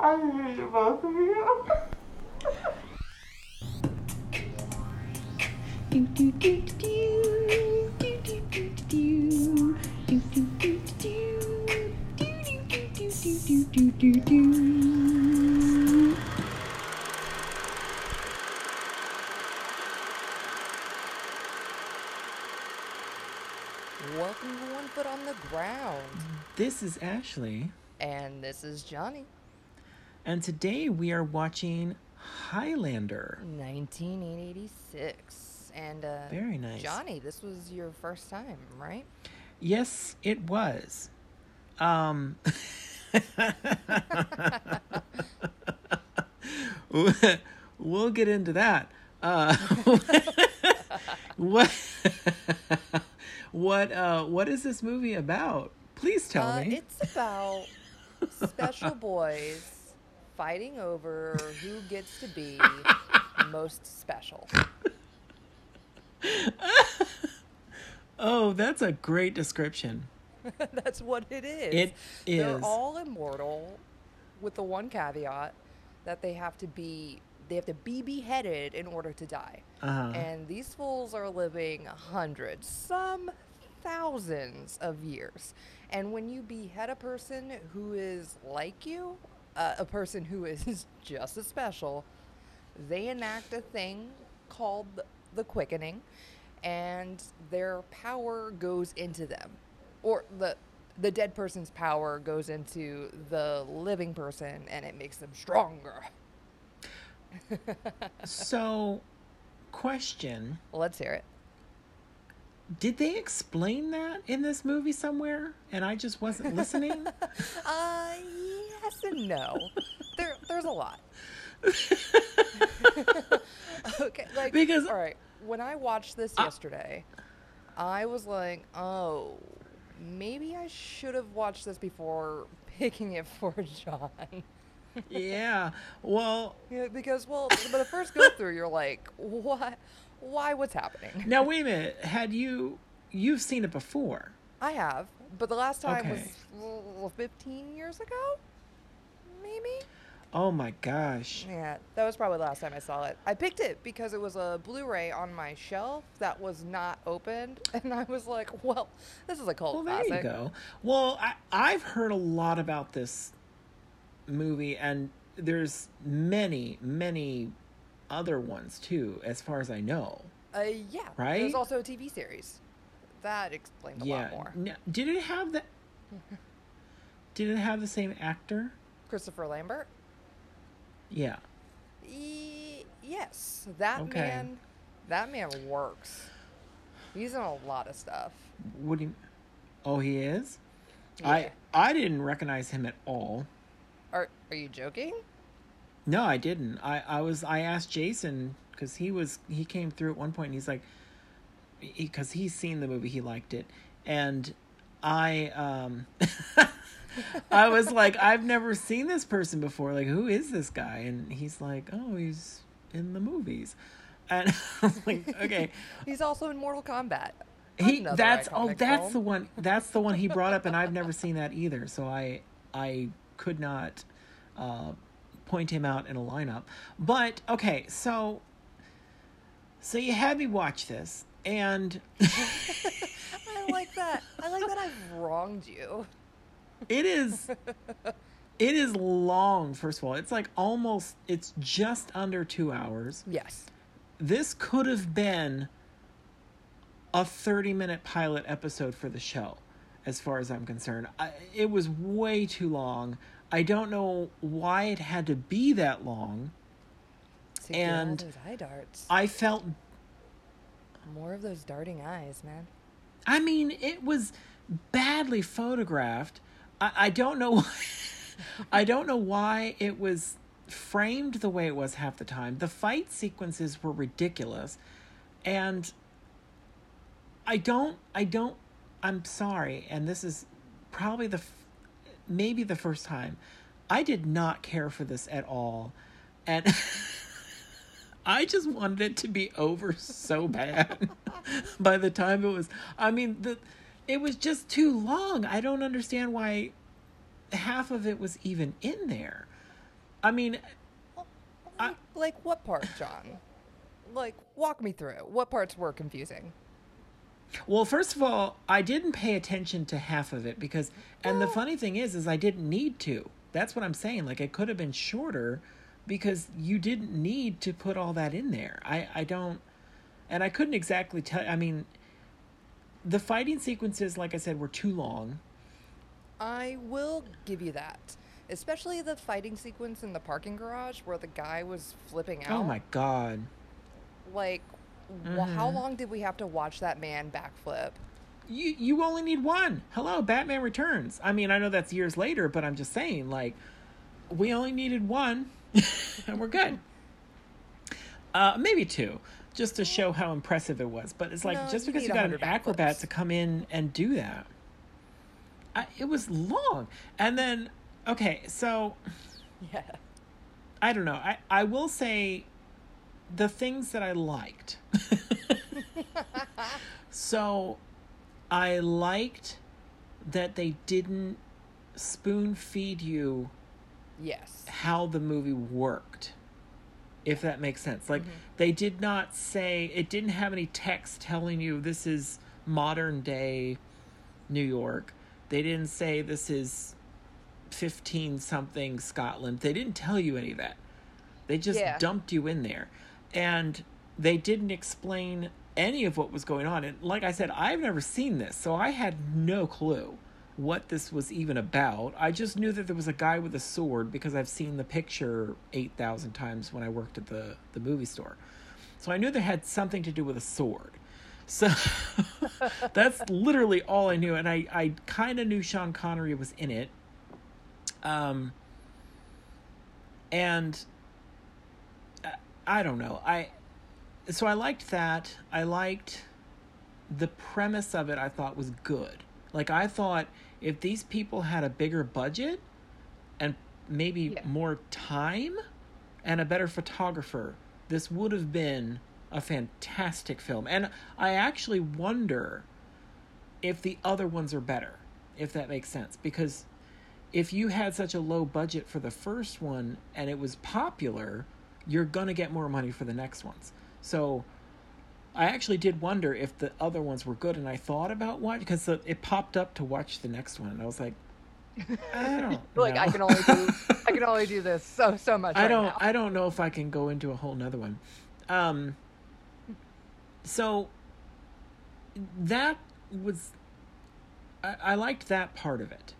I hate both of you. Do do do do do do do do do do do do do do do Welcome to One Foot on the Ground. This is Ashley, And this is Johnny. And today we are watching Highlander. 1986. And uh, Very nice. Johnny, this was your first time, right? Yes, it was. Um, we'll get into that. Uh, what? what? Uh, what is this movie about? Please tell uh, me. It's about special boys fighting over who gets to be most special. Oh, that's a great description. That's what it is. It They're all immortal, with the one caveat that they have to be they have to be beheaded in order to die. Uh-huh. And these fools are living hundreds, some thousands of years. And when you behead a person who is like you, uh, a person who is just as special, they enact a thing called the quickening, and their power goes into them, or the the dead person's power goes into the living person, and it makes them stronger. So, question: Let's hear it. Did they explain that in this movie somewhere, and I just wasn't listening? Uh, yes and no. there, there's a lot. okay, like Because- all right, when I watched this Uh, yesterday, I was like, oh, maybe I should have watched this before picking it for John. yeah. Well, Yeah, because well, but the first go through, you're like, what? Why? What's happening? now wait a minute. Had you you've seen it before? I have, but the last time Okay. was uh, 15 years ago, maybe. Oh my gosh. Yeah, that was probably the last time I saw it. I picked it because it was a Blu-ray on my shelf that was not opened, and I was like, "Well, this is a cult Well, there classic." you go. Well, I, I've heard a lot about this movie, and there's many, many other ones too, as far as I know. Uh, yeah, Right? There's also a TV series that explains a yeah. lot more. N- did it have the? did it have the same actor? Christopher Lambert. Yeah. E- yes, that Okay. man. That man works. He's in a lot of stuff. What do you? Oh, he is. Yeah. I I didn't recognize him at all. Are Are you joking? No, I didn't. I, I was I asked Jason because he was he came through at one point and he's like because he's seen the movie he liked it and I um I was like I've never seen this person before like who is this guy and he's like oh he's in the movies and I was like okay He's also in Mortal Kombat. he Another that's oh that's film. the one that's the one he brought up and I've never seen that either so I I could not uh point him out in a lineup but okay so so you had me watch this and I like that. I like that I've wronged you. It is it is long first of all it's like almost it's just under 2 hours Yes. this could have been a 30 minute pilot episode for the show as far as i'm concerned I, it was way too long i don't know why it had to be that long To And those eye darts. i felt More of those darting eyes, man. i mean it was badly photographed i, I don't know i don't know why it was framed the way it was half the time the fight sequences were ridiculous and I don't, I don't, I'm sorry, and this is probably the, f- maybe the first time. I did not care for this at all. And I just wanted it to be over so bad by the time it was, I mean, the, it was just too long. I don't understand why half of it was even in there. I mean, I- Like, like what part, John? like, walk me through it. What parts were confusing? Well, first of all, I didn't pay attention to half of it because, and the oh. funny thing is, is I didn't need to. That's what I'm saying. Like it could have been shorter, because you didn't need to put all that in there. I I don't, and I couldn't exactly tell. I mean, the fighting sequences, like I said, were too long. I will give you that. Especially the fighting sequence in the parking garage where the guy was flipping out. Oh my god. Like, wh- how long did we have to watch that man backflip? You you only need one. Hello, Batman Returns. I mean, I know that's years later, but I'm just saying, like, we only needed one, and we're good. Uh, maybe two, just to show how impressive it was. But it's like No, just because need you got an acrobat to come in and do that, I, it was long. And then, okay, so Yeah. I don't know. I I will say the things that I liked. so I liked that they didn't spoon feed you Yes. how the movie worked. If that makes sense. Like mm-hmm. they did not say it didn't have any text telling you this is modern day New York. They didn't say this is 15 something Scotland. They didn't tell you any of that. They just Yeah. dumped you in there. And they didn't explain any of what was going on. And like I said, I've never seen this, so I had no clue what this was even about. I just knew that there was a guy with a sword because I've seen the picture 8,000 times when I worked at the, the movie store. So I knew they had something to do with a sword. So that's literally all I knew. And I, I kind of knew Sean Connery was in it. Um, and uh, I don't know. I so I liked that. I liked the premise of it. I thought was good. Like I thought if these people had a bigger budget and maybe Yeah. more time and a better photographer, this would have been a fantastic film. And I actually wonder if the other ones are better, if that makes sense. Because if you had such a low budget for the first one and it was popular, you're going to get more money for the next ones. So I actually did wonder if the other ones were good, and I thought about watching because it popped up to watch the next one, and I was like, I don't Like know. I can only do I can only do this so so much. I right don't now. I don't know if I can go into a whole nother one. Um so that was I, I liked that part of it.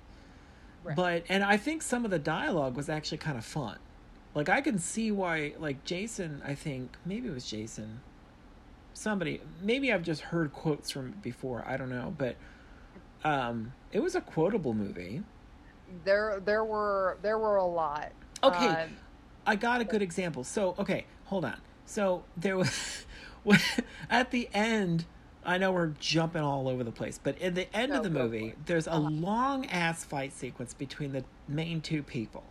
Right. But and I think some of the dialogue was actually kind of fun. Like I can see why like Jason, I think maybe it was Jason. Somebody maybe I've just heard quotes from before, I don't know, but um it was a quotable movie. There there were there were a lot. Okay. Um, I got a good example. So, okay, hold on. So there was at the end. I know we're jumping all over the place, but in the end No, of the movie, there's a Uh-huh. long ass fight sequence between the main two people,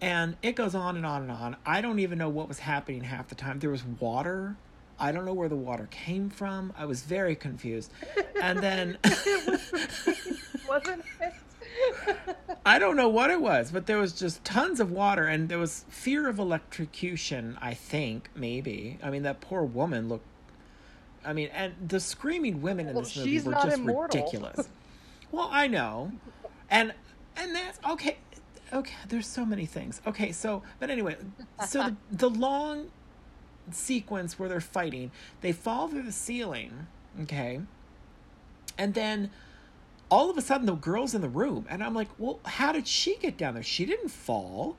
and it goes on and on and on. I don't even know what was happening half the time. There was water. I don't know where the water came from. I was very confused, and then. wasn't it? I don't know what it was, but there was just tons of water and there was fear of electrocution, I think, maybe. I mean, that poor woman looked. I mean, and the screaming women in Well, this movie were just immortal. ridiculous. well, I know. And and that's okay. Okay, there's so many things. Okay, so but anyway, so the, the long sequence where they're fighting, they fall through the ceiling, okay? And then all of a sudden the girl's in the room and i'm like well how did she get down there? She didn't fall.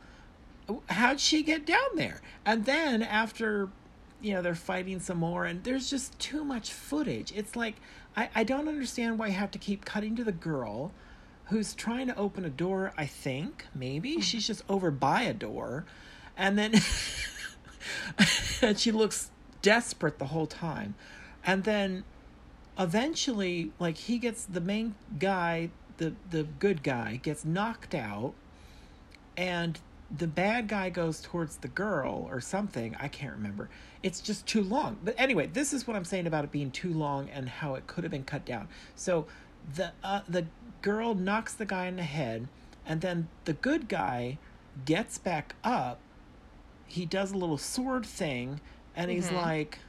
How'd she get down there? And then after you know they're fighting some more and there's just too much footage. It's like i, I don't understand why you have to keep cutting to the girl who's trying to open a door i think. Maybe. She's just over by a door. And then and she looks desperate the whole time. And then eventually like he gets the main guy the the good guy gets knocked out and the bad guy goes towards the girl or something. I can't remember. It's just too long. But anyway this is what i'm saying about it being too long and how it could have been cut down. So the uh, the girl knocks the guy in the head and then the good guy gets back up he does a little sword thing and he's mm-hmm. like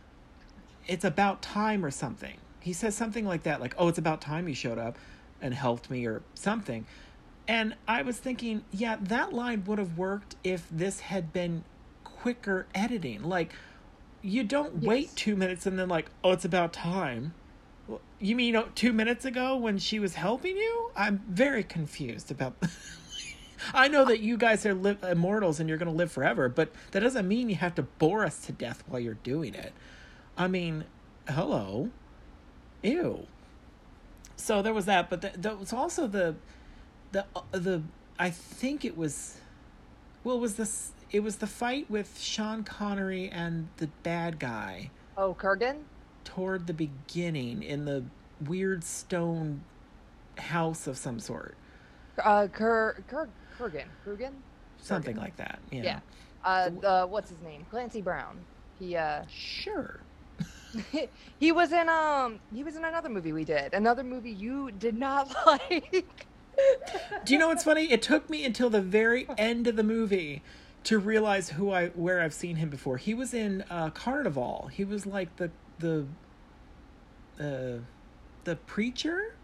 it's about time or something. He says something like that like oh it's about time you showed up and helped me or something. And i was thinking yeah that line would have worked if this had been quicker editing. Like you don't wait two minutes and then like oh it's about time. Well, you mean two minutes ago when she was helping you? I'm very confused about I know that you guys are li- immortals and you're going to live forever, but that doesn't mean you have to bore us to death while you're doing it. I mean, hello, ew. So there was that, but th- there was also the, the uh, the I think it was, well, it was this it was the fight with Sean Connery and the bad guy Oh, Kurgan? toward the beginning in the weird stone house of some sort, Uh, Kur, Kur, Kurgan. Kurgan? something like that. Yeah. Yeah. Uh, the, what's his name? Clancy Brown. He, uh, Sure. he was in, um, he was in another movie we did. Another movie you did not like. Do you know what's funny? It took me until the very end of the movie to realize who I where I've seen him before. He was in uh, Carnivàle. He was like the the uh, the preacher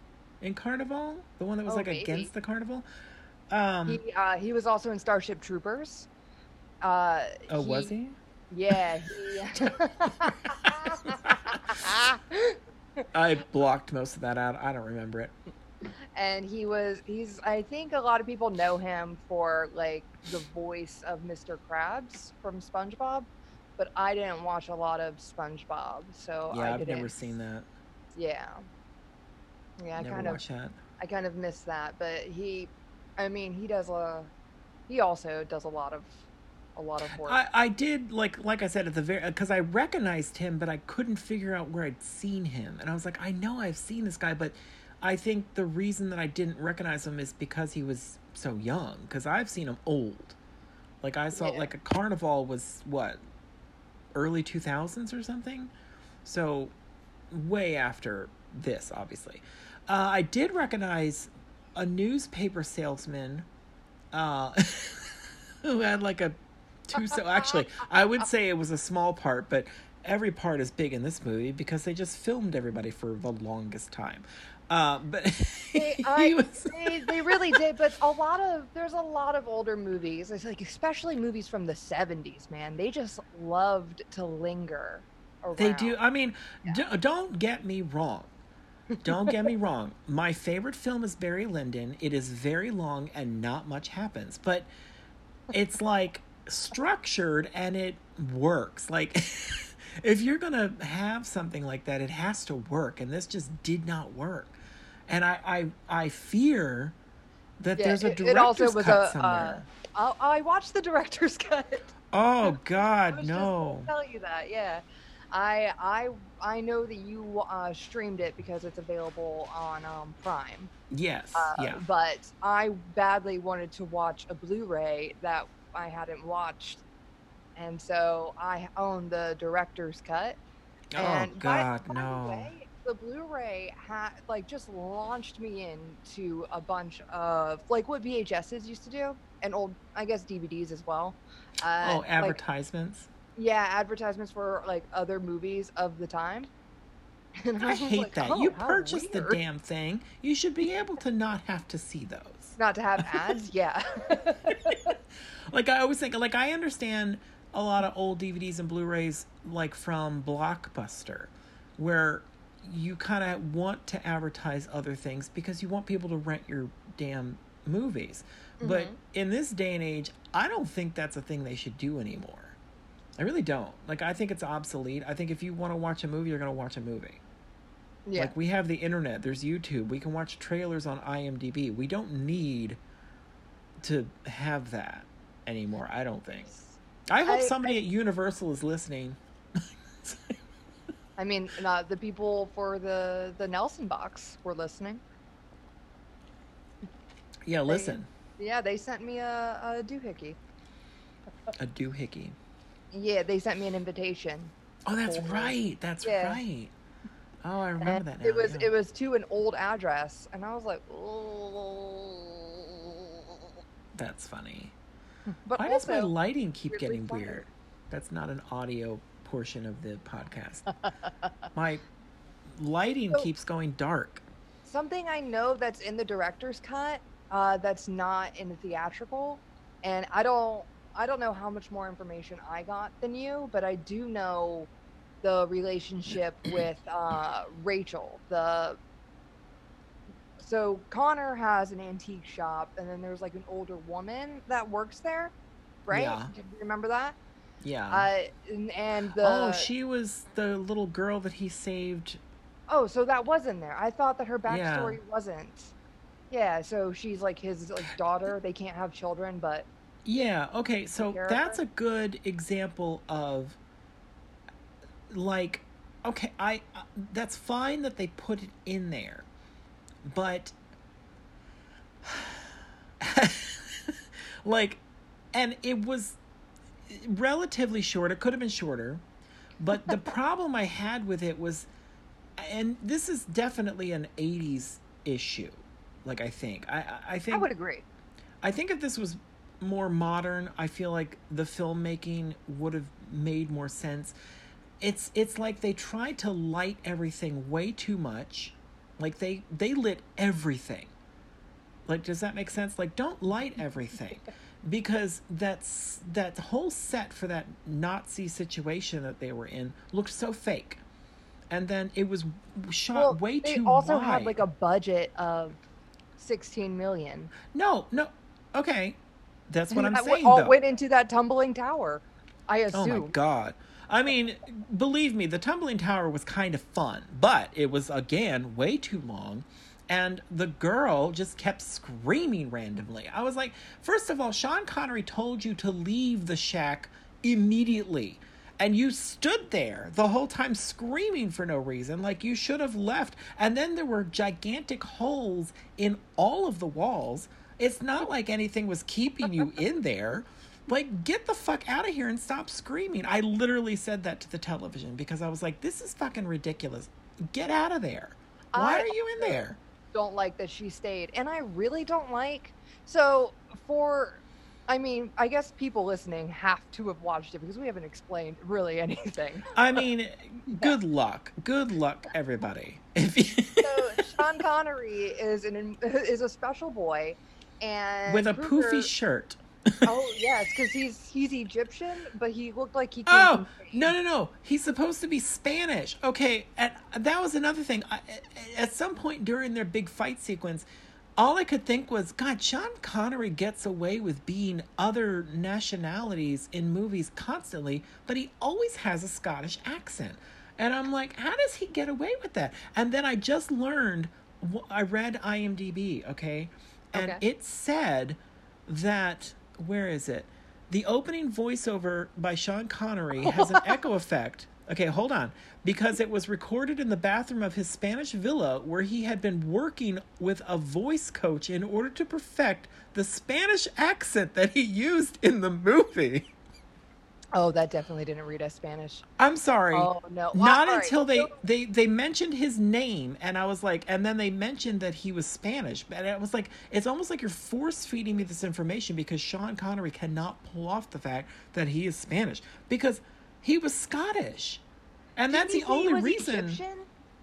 in Carnivàle, the one that was Oh, like maybe. against the carnival. Um, He, uh, he was also in Starship Troopers. Uh, oh, was he? Yeah. He, I blocked most of that out. I don't remember it. and he was he's i think a lot of people know him for like the voice of mr krabs from spongebob but i didn't watch a lot of spongebob so Yeah, I I've didn't, never seen that. yeah yeah i never kind of that. i kind of missed that but he i mean he does a he also does a lot of a lot of work I, I did like like I said at the very because I recognized him, but I couldn't figure out where I'd seen him, and I was like, I know I've seen this guy, but I think the reason that I didn't recognize him is because he was so young. Because I've seen him old, like I saw Yeah. like a Carnivàle was what early two thousands or something, so way after this, obviously. Uh, I did recognize a newspaper salesman uh, who had like a two so actually i would say it was a small part but every part is big in this movie because they just filmed everybody for the longest time uh, but They, I, was they, they really did, but a lot of there's a lot of older movies. It's like especially movies from the '70s, man. They just loved to linger. Around. they do i mean d- don't get me wrong don't get me wrong. My favorite film is barry lyndon. It is very long and not much happens but it's like structured and it works. Like if you're gonna have something like that it has to work and this just did not work. And i i, I fear that Yeah, there's a it- it director's also was cut a, uh, somewhere. I, I watched the director's cut. oh I god just no. tell you that, yeah. I I I know that you uh, streamed it because it's available on um, Prime. yes Uh, yeah But I badly wanted to watch a Blu-ray that I hadn't watched, and so I own the director's cut. oh And god by, by no The, way, the Blu-ray had like just launched me into a bunch of like what VHSs used to do, and old I guess DVDs as well. Uh, oh like, advertisements yeah, advertisements for like other movies of the time. And I was hate like, that. "Oh, you purchased the damn thing. You should be able to not have to see those. Not to have ads, yeah. Like I always think like I understand a lot of old DVDs and Blu-rays like from Blockbuster where you kind of want to advertise other things because you want people to rent your damn movies. But Mhm. in this day and age, I don't think that's a thing they should do anymore. I really don't. Like I think it's obsolete. I think if you want to watch a movie, you're going to watch a movie. yeah. Like we have the internet, there's YouTube. We can watch trailers on IMDb. We don't need to have that anymore, I don't think. I hope I- somebody at Universal is listening. I mean, uh, the people for the the Nelson box were listening. yeah, listen. Yeah, they sent me a, a doohickey. A doohickey. Yeah, they sent me an invitation. Oh, that's Cool. right. That's Yeah. right. Oh, I remember And that now. it was yeah. it was to an old address, and I was like, oh. That's funny. But Why does my lighting keep getting flattered. weird? That's not an audio portion of the podcast. my lighting So- keeps going dark. something I know that's in the director's cut uh, that's not in the theatrical, and I don't I don't know how much more information I got than you, but I do know the relationship with uh, Rachel. The so Connor has an antique shop, and then there's like an older woman that works there, right? Yeah. Do you remember that? Yeah. Uh, and, and the oh, she was the little girl that he saved. Oh, so that was in there. I thought that her Yeah. backstory wasn't. Yeah, so she's like his like daughter. They can't have children, but Yeah, okay, so of that's a good example of like okay, I uh, that's fine that they put it in there. But like and it was relatively short. It could have been shorter. But the problem I had with it was and this is definitely an 80s issue. Like I think. I- I think I would agree. I think if this was more modern, I feel like the filmmaking would have made more sense. It's it's like they tried to light everything way too much. Like they they lit everything. Like does that make sense? Like don't light everything. Because that's that whole set for that Nazi situation that they were in looked so fake. And then it was shot Well, way they too also wide. had like a budget of sixteen million. No, no. Okay. That's what I'm saying all though. went into that tumbling tower. I assume. Oh my god. I mean, believe me, the tumbling tower was kind of fun, but it was again way too long. And the girl just kept screaming randomly. I was like, first of all, Sean Connery told you to leave the shack immediately. And you stood there the whole time screaming for no reason, like you should have left. And then there were gigantic holes in all of the walls. It's not like anything was keeping you in there. Like, get the fuck out of here and stop screaming. I literally said that to the television because I was like, this is fucking ridiculous. Get out of there. Why I are you in there? Don't like that she stayed, and I really don't like. So for, I mean, I guess people listening have to have watched it because we haven't explained really anything. I mean, good luck. Good luck, everybody. So Sean Connery is an is a special boy, and with a Kruger- poofy shirt. Oh yes, because he's he's Egyptian, but he looked like he. Came Oh no no no! He's supposed to be Spanish. Okay, and that was another thing. I, at some point during their big fight sequence, all I could think was, God, Sean Connery gets away with being other nationalities in movies constantly, but he always has a Scottish accent. And I'm like, how does he get away with that? And then I just learned. I read IMDb, okay, and Okay. it said that where is it? The opening voiceover by Sean Connery has an echo effect. Okay, hold on. Because it was recorded in the bathroom of his Spanish villa where he had been working with a voice coach in order to perfect the Spanish accent that he used in the movie. Oh, that definitely didn't read as Spanish. I'm sorry. Oh no! Well, Not right, until they, they they mentioned his name and I was like and then they mentioned that he was Spanish. And it was like it's almost like you're force feeding me this information because Sean Connery cannot pull off the fact that he is Spanish because he was Scottish. And that's Didn't the he say he only was reason. Egyptian?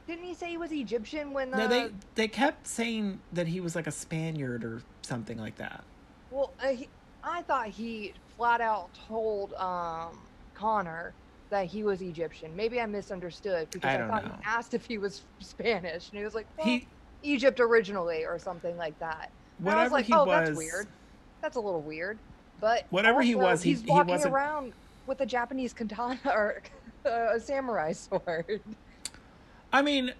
Didn't he say he was Egyptian when? No, uh, they they kept saying that he was like a Spaniard or something like that. Well, uh, he, I thought he flat out told um, Connor that he was Egyptian. Maybe I misunderstood because I I, thought know. he asked if he was Spanish, and he was like, well, He Egypt originally or something like that. And I whatever was like, he oh, was that's weird. That's a little weird. But Whatever he was, he- he's he walking wasn't- around with a Japanese katana or uh, a samurai sword. I mean,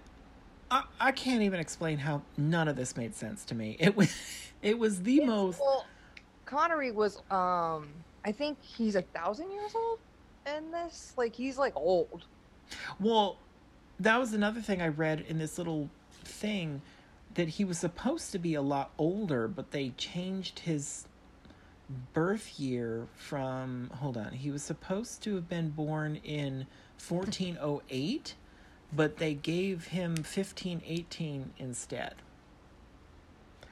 I, I can't even explain how none of this made sense to me. It was it was the It's- most Well, Connery was, um, I think he's a thousand years old in this. Like he's like old. Well, that was another thing I read in this little thing that he was supposed to be a lot older, but they changed his birth year from hold on. He was supposed to have been born in 1408, but they gave him 1518 instead.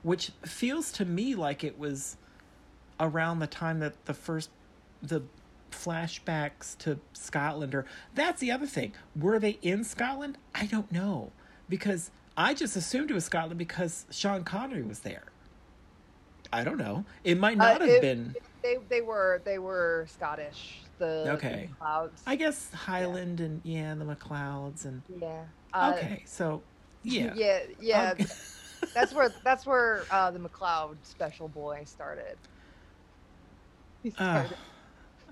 Which feels to me like it was around the time that the first the flashbacks to Scotland or that's the other thing. Were they in Scotland? I don't know because I just assumed it was Scotland because Sean Connery was there. I don't know. It might not Uh, have it- been. They they were they were Scottish. The Okay. the. I guess Highland and yeah, the MacLeods and yeah. Uh, okay, so yeah, Yeah. Yeah. Okay. that's where that's where uh, the MacLeod special boy started. Started.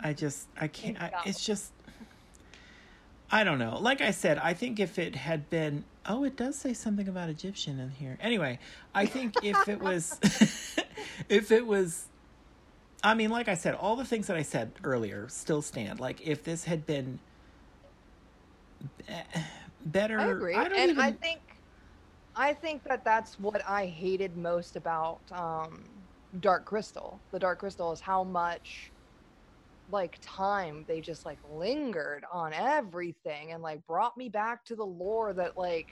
I just I can't. I, it's just I don't know. Like I said, I think if it had been oh, it does say something about Egyptian in here. Anyway, I think if it was if it was I mean, like I said, all the things that I said earlier still stand. Like if this had been better, I agree, don't and even. I think I think that that's what I hated most about um, Dark Crystal. The Dark Crystal is how much like time they just like lingered on everything and like brought me back to the lore that like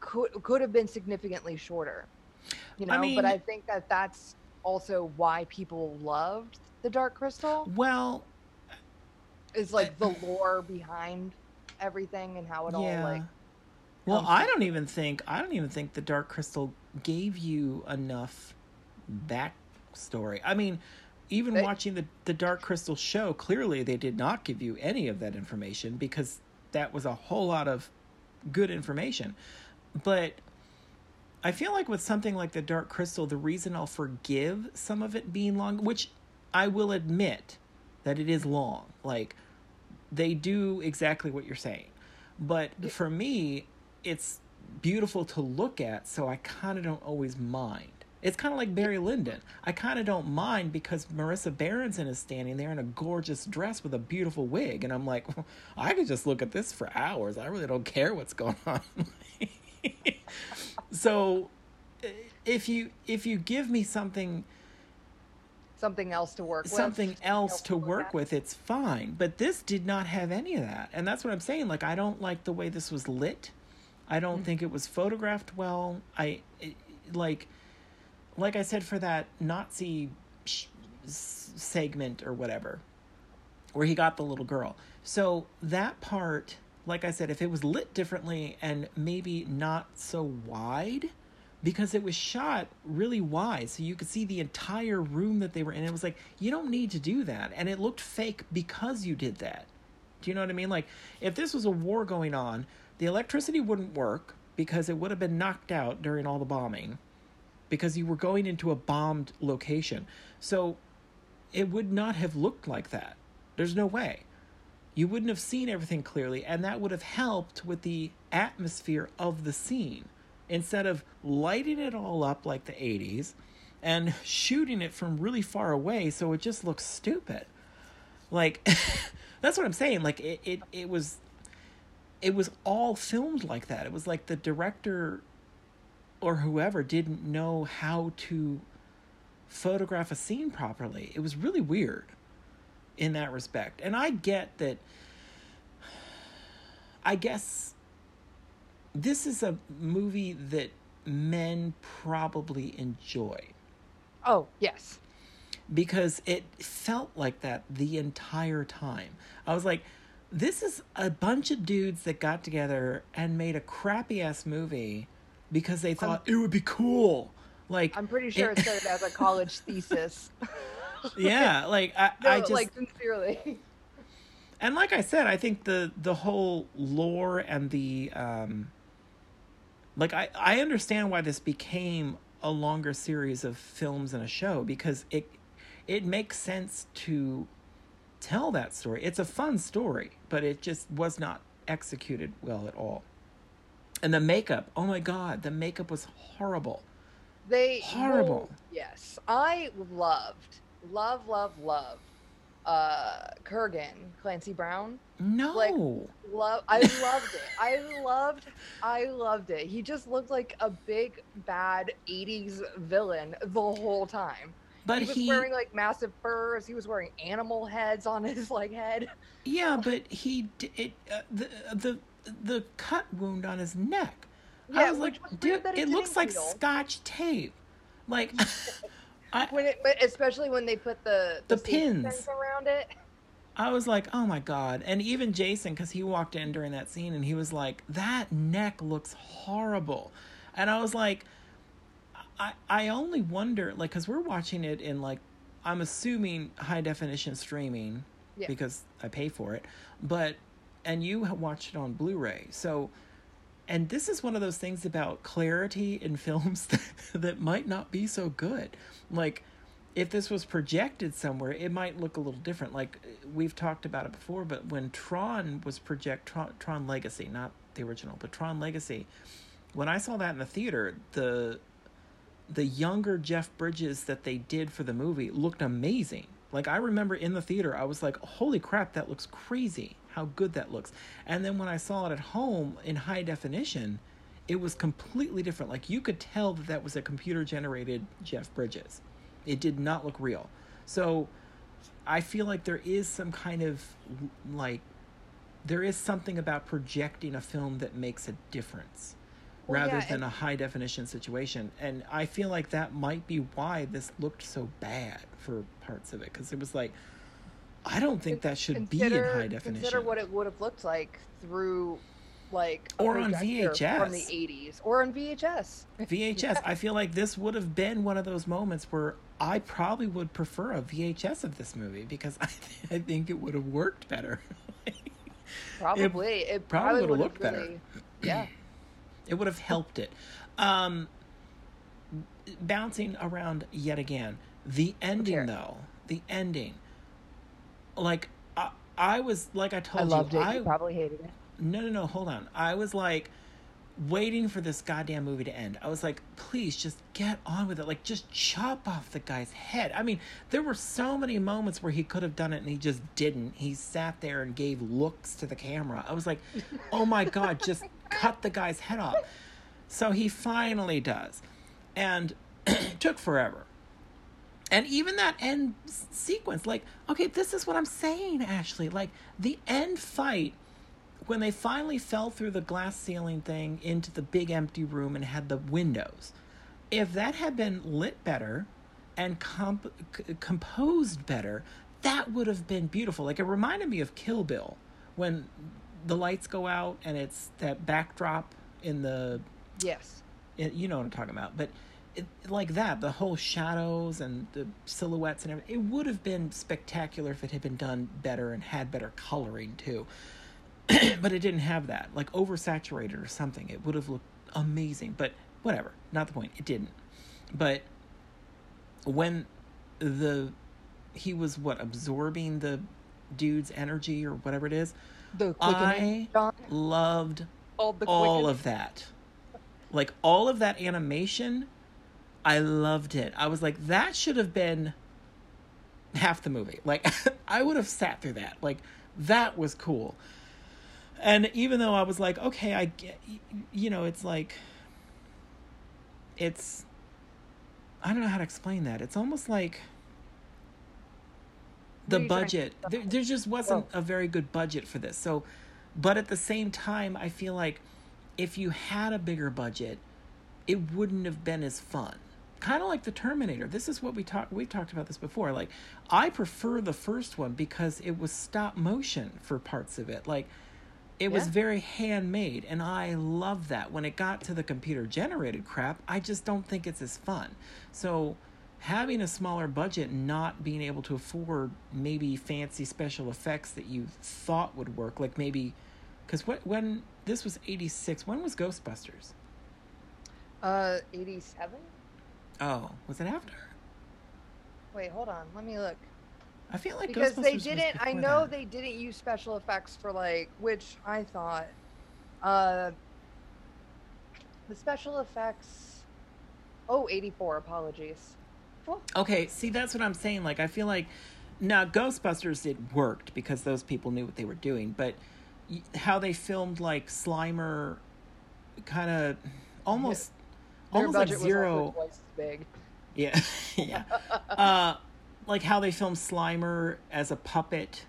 could could have been significantly shorter. You know, I mean- but I think that that's also why people loved the Dark Crystal well, is like the lore behind everything and how it all like Well, I don't even think I don't even think the Dark Crystal gave you enough backstory. I mean, even They- watching the the Dark Crystal show, clearly they did not give you any of that information because that was a whole lot of good information. But I feel like with something like the Dark Crystal, the reason I'll forgive some of it being long, which I will admit that it is long. Like they do exactly what you're saying. But for me, it's beautiful to look at, so I kind of don't always mind. It's kind of like Barry Lyndon. I kind of don't mind because Marisa Berenson is standing there in a gorgeous dress with a beautiful wig, and I'm like, well, I could just look at this for hours. I really don't care what's going on. so, if you if you give me something something else to work with. something else to work at. with, it's fine. But this did not have any of that. And that's what I'm saying. Like, I don't like the way this was lit. I don't Mm. think it was photographed well. I, it, like, like I said, for that Nazi sh- segment or whatever, where he got the little girl. So that part, like I said, if it was lit differently and maybe not so wide, because it was shot really wide, so you could see the entire room that they were in. It was like, you don't need to do that. And it looked fake because you did that. Do you know what I mean? Like, if this was a war going on, the electricity wouldn't work because it would have been knocked out during all the bombing because you were going into a bombed location. So it would not have looked like that. There's no way. You wouldn't have seen everything clearly, and that would have helped with the atmosphere of the scene instead of lighting it all up like the 80s and shooting it from really far away so it just looks stupid. Like that's what I'm saying. Like it, it, it was it was all filmed like that. It was like the director or whoever didn't know how to photograph a scene properly. It was really weird in that respect. And I get that I guess this is a movie that men probably enjoy Oh yes, because it felt like that the entire time. I was like, this is a bunch of dudes that got together and made a crappy ass movie because they thought it would be cool. Like I'm pretty sure it started as a college thesis. yeah, like I, No, I just like sincerely. and like I said, I think the the whole lore and the um like I I understand why this became a longer series of films and a show because it it makes sense to tell that story. It's a fun story, but it just was not executed well at all. And the makeup, oh my god, the makeup was horrible. They Horrible. yes, I loved, love, love, love. Uh, Kurgan, Clancy Brown. No. Like- Love. I loved it. I loved. I loved it. He just looked like a big bad '80s villain the whole time. but he was he wearing like massive furs. He was wearing animal heads on his like head. Yeah, but he it uh, the the the cut wound on his neck. Yeah, I was like, was dude, it looks like heal." scotch tape. Like, I- when it, but especially when they put the The safety pins. around it. I was like, oh my god! And even Jason, because he walked in during that scene, and he was like, that neck looks horrible, and I was like, I I only wonder, like, because we're watching it in like, I'm assuming high definition streaming, Yeah. because I pay for it, but and you watched it on Blu-ray, so. And this is one of those things about clarity in films that, that might not be so good. Like, if this was projected somewhere, it might look a little different. Like we've talked about it before, but when Tron was project Tron, Tron Legacy, not the original, but Tron Legacy, when I saw that in the theater, the the younger Jeff Bridges that they did for the movie looked amazing. Like I remember in the theater, I was like, "Holy crap, that looks crazy! How good that looks!" And then when I saw it at home in high definition, it was completely different. Like you could tell that that was a computer generated Jeff Bridges. It did not look real. So I feel like there is some kind of like there is something about projecting a film that makes a difference Well, rather yeah, than and- a high definition situation. And I feel like that might be why this looked so bad for parts of it because it was like I don't think that should be in high definition. Consider what it would have looked like through, like, Or on projector from the VHS. think or on VHS. VHS. I feel like this would have been one of those moments where I probably would prefer a VHS of this movie because I, I think it would have worked better. Probably, it, probably probably would've would have looked better. yeah. It would have helped it. Um, bouncing around yet again. The ending, cares? though, the ending. Like I, I was like I I told loved you, it. I you probably hated it. no, no, no, hold on. I was like waiting for this goddamn movie to end. I was like, please just get on with it. Like, just chop off the guy's head. I mean, there were so many moments where he could have done it and he just didn't. He sat there and gave looks to the camera. I was like, oh my God, just cut the guy's head off. So he finally does. And it took forever. And even that end sequence, like, okay, this is what I'm saying, Ashley. Like, the end fight, when they finally fell through the glass ceiling thing into the big empty room and had the windows, if that had been lit better and comp- c- composed better, that would have been beautiful. Like, it reminded me of Kill Bill when the lights go out and it's that backdrop in the Yes. it, you know what I'm talking about, but it, like that, the whole shadows and the silhouettes and everything, it would have been spectacular if it had been done better and had better coloring too. but it didn't have that, like oversaturated or something. It would have looked amazing, but whatever, not the point. It didn't. But when the he was what absorbing the dude's energy or whatever it is, The I loved All the all of that. Like all of that animation, I loved it. I was like, that should have been half the movie. Like I would have sat through that. Like that was cool. And even though I was like, okay, I get, you know, it's like, it's, I don't know how to explain that. It's almost like the What are you trying to budget. There, there just wasn't oh. a very good budget for this. So, but at the same time, I feel like if you had a bigger budget, it wouldn't have been as fun. Kind of like the Terminator. This is what we talked. We've talked about this before. Like, I prefer the first one because it was stop motion for parts of it. Like, it was very handmade, and I love that. When it got to the computer generated crap, I just don't think it's as fun. So, having a smaller budget, and not being able to afford maybe fancy special effects that you thought would work, like maybe because when, when this was 86 when was ghostbusters Uh, 87? oh was it after Wait, hold on. Let me look. i feel like because ghostbusters they didn't i know that. they didn't use special effects for like which i thought uh the special effects oh 84 apologies Okay see that's what i'm saying like i feel like now ghostbusters it worked because those people knew what they were doing but how they filmed like slimer kind of almost their almost like zero twice as big Yeah, yeah. uh, like how they filmed Slimer as a puppet,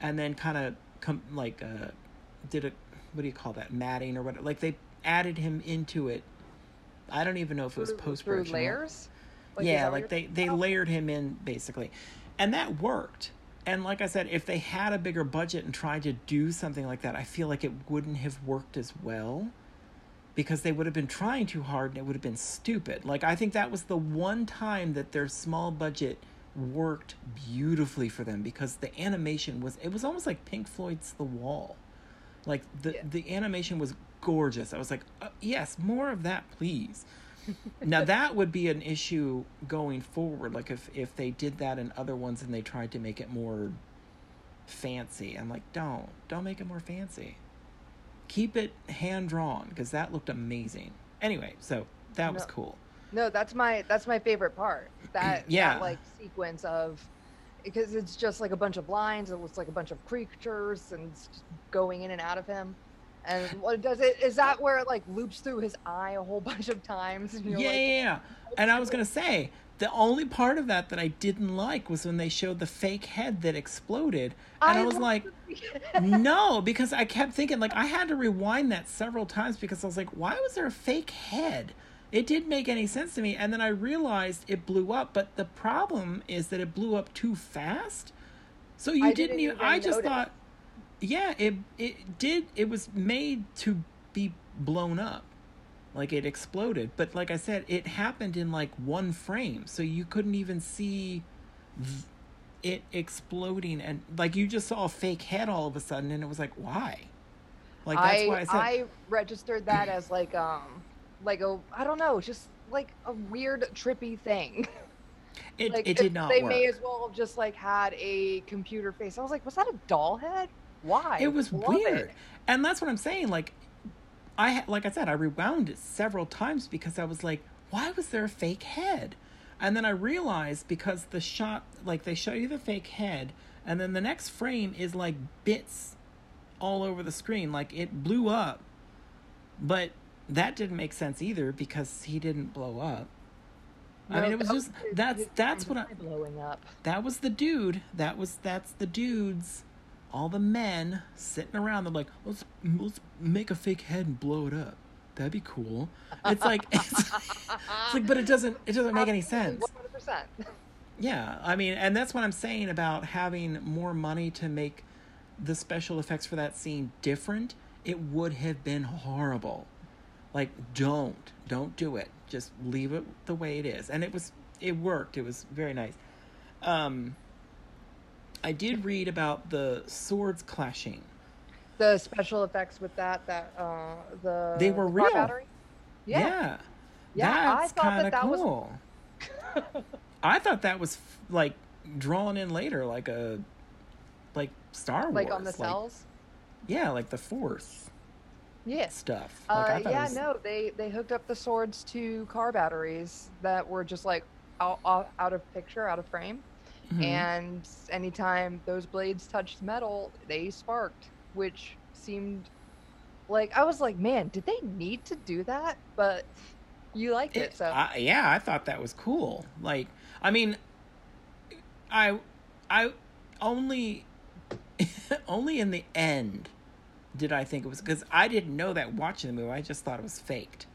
and then kind of com- like uh, did a what do you call that matting or whatever. Like they added him into it. I don't even know if it was post through production. layers Like, yeah, like they they about? layered him in basically, and that worked. And like I said, if they had a bigger budget and tried to do something like that, I feel like it wouldn't have worked as well because they would have been trying too hard and it would have been stupid. Like I think that was the one time that their small budget worked beautifully for them because the animation was it was almost like Pink Floyd's The Wall. Like the Yeah. the animation was gorgeous. I was like, uh, yes, more of that, please. Now that would be an issue going forward. Like if if they did that in other ones and they tried to make it more fancy, I'm like, don't don't make it more fancy. Keep it hand drawn because that looked amazing. Anyway, so that was cool. No, that's my that's my favorite part. That Yeah. that, like sequence of because it's just like a bunch of lines. It looks like a bunch of creatures and going in and out of him. And what does it is that where it like loops through his eye a whole bunch of times. Yeah, like, yeah, yeah. And I was gonna say the only part of that that I didn't like was when they showed the fake head that exploded, and I, was like, no, because I kept thinking like I had to rewind that several times because I was like, why was there a fake head? It didn't make any sense to me, and then I realized it blew up. But the problem is that it blew up too fast. So you I didn't, didn't even. even I just notice. thought, yeah, it it did. It was made to be blown up, like it exploded. But like I said, it happened in like one frame, so you couldn't even see it exploding, and like you just saw a fake head all of a sudden, and it was like, why? Like that's I why I said. I registered that as like um like a I don't know just like a weird trippy thing. It, like it did not They work. may as well have just like had a computer face. I was like, was that a doll head? Why? it was Love weird, it. and that's what I'm saying. Like, I like I said, I rewound it several times because I was like, why was there a fake head? And then I realized because the shot, like they show you the fake head, and then the next frame is like bits all over the screen, like it blew up, but that didn't make sense either because he didn't blow up. I mean, it was just oh, that's that's what I blowing up. that was the dude. That was that's the dudes. All the men sitting around. They're like, let's let's make a fake head and blow it up. That'd be cool. It's like it's, it's like, but it doesn't it doesn't make any sense. One hundred percent. Yeah, I mean, and that's what I'm saying about having more money to make the special effects for that scene different. It would have been horrible. Like, don't, don't do it. Just leave it the way it is. And it was, it worked. It was very nice. Um, I did read about the swords clashing. The special effects with that, that uh, the They were real. battery. Yeah, Yeah. Yeah, I that's thought kind that of that was- I thought that was f- like drawn in later, like a like Star Wars, like on the cells. yeah, like the Force Yes. stuff. Uh, Like it yeah, was- no, they they hooked up the swords to car batteries that were just like out, out, out of picture, out of frame. Mhm. And anytime those blades touched metal, they sparked, which seemed like I was like, man, did they need to do that? But you liked it, It- so I, yeah, I thought that was cool. Like, I mean, I, I only, only in the end did I think it was because I didn't know that watching the movie. I just thought it was faked.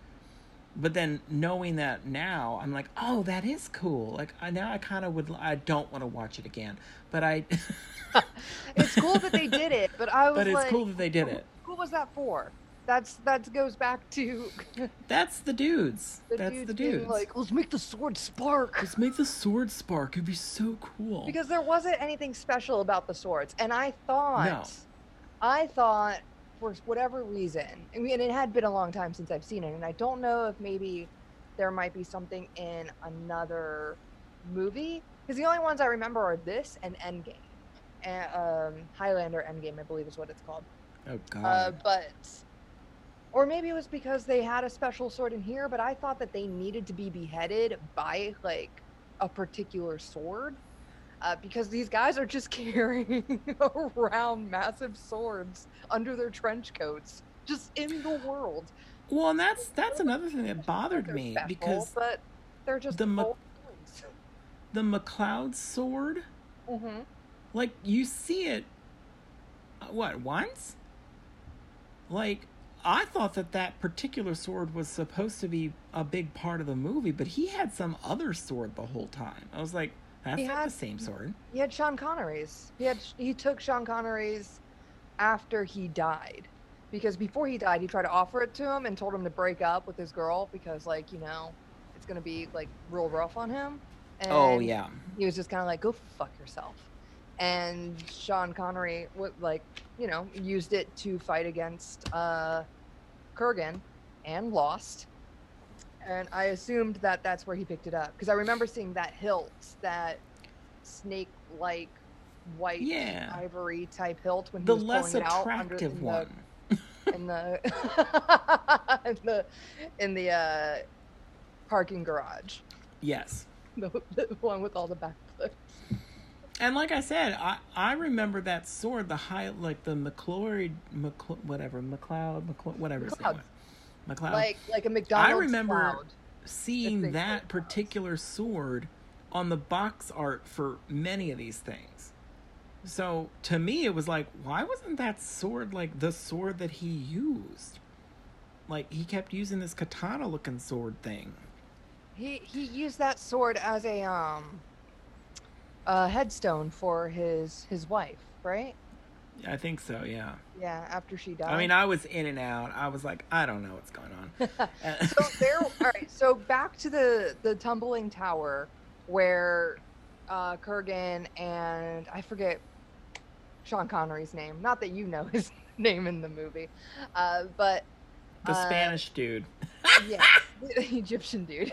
But then knowing that now, I'm like, oh, that is cool. Like I now I kind of would. I don't want to watch it again, but I. it's cool that they did it. But I was But it's like, cool that they did it. Who was that for? That's that goes back to That's the dudes. the That's dudes the dudes. like, let's make the sword spark. Let's make the sword spark. It'd be so cool. because there wasn't anything special about the swords and i thought No. i thought for whatever reason i mean it had been a long time since i've seen it and i don't know if maybe there might be something in another movie because the only ones i remember are this and endgame and, um, highlander endgame i believe is what it's called oh God. uh, but or maybe it was because they had a special sword in here but i thought that they needed to be beheaded by like a particular sword uh, because these guys are just carrying around massive swords under their trench coats just in the world Well, and that's that's another thing that bothered me special, because but they're just the ma- the MacLeod sword, Mhm. like you see it, uh, what once? Like I thought that that particular sword was supposed to be a big part of the movie, but he had some other sword the whole time. I was like, that's He had- the same sword. He had Sean Connery's. He had he took Sean Connery's after he died. Because before he died, he tried to offer it to him and told him to break up with his girl because like, you know, it's going to be like real rough on him. And oh yeah. He was just kind of like, "Go fuck yourself." And Sean Connery would like, you know, used it to fight against uh Kurgan and lost. And I assumed that that's where he picked it up because I remember seeing that hilt, that snake-like white Yeah. ivory type hilt when he The was less pulling it out under, attractive in the- one. in the in the in the uh, parking garage, Yes. the, the one with all the backflips. And like I said, I, I remember that sword, the high, like the McClory, McCl- whatever, MacLeod, McClo- whatever MacLeod. MacLeod. like like a McDonald's. I remember- cloud. seeing that sword. particular sword on the box art for many of these things. So to me, it was like, why wasn't that sword like the sword that he used? Like he kept using this katana looking sword thing. He he used that sword as a um a headstone for his his wife, right? I think so, yeah. Yeah, after she died. I mean, I was in and out. I was like, I don't know what's going on. So there all right so back to the the tumbling tower where uh kurgan and i forget sean connery's name not that you know his name in the movie uh but the uh, Spanish dude, yeah the egyptian dude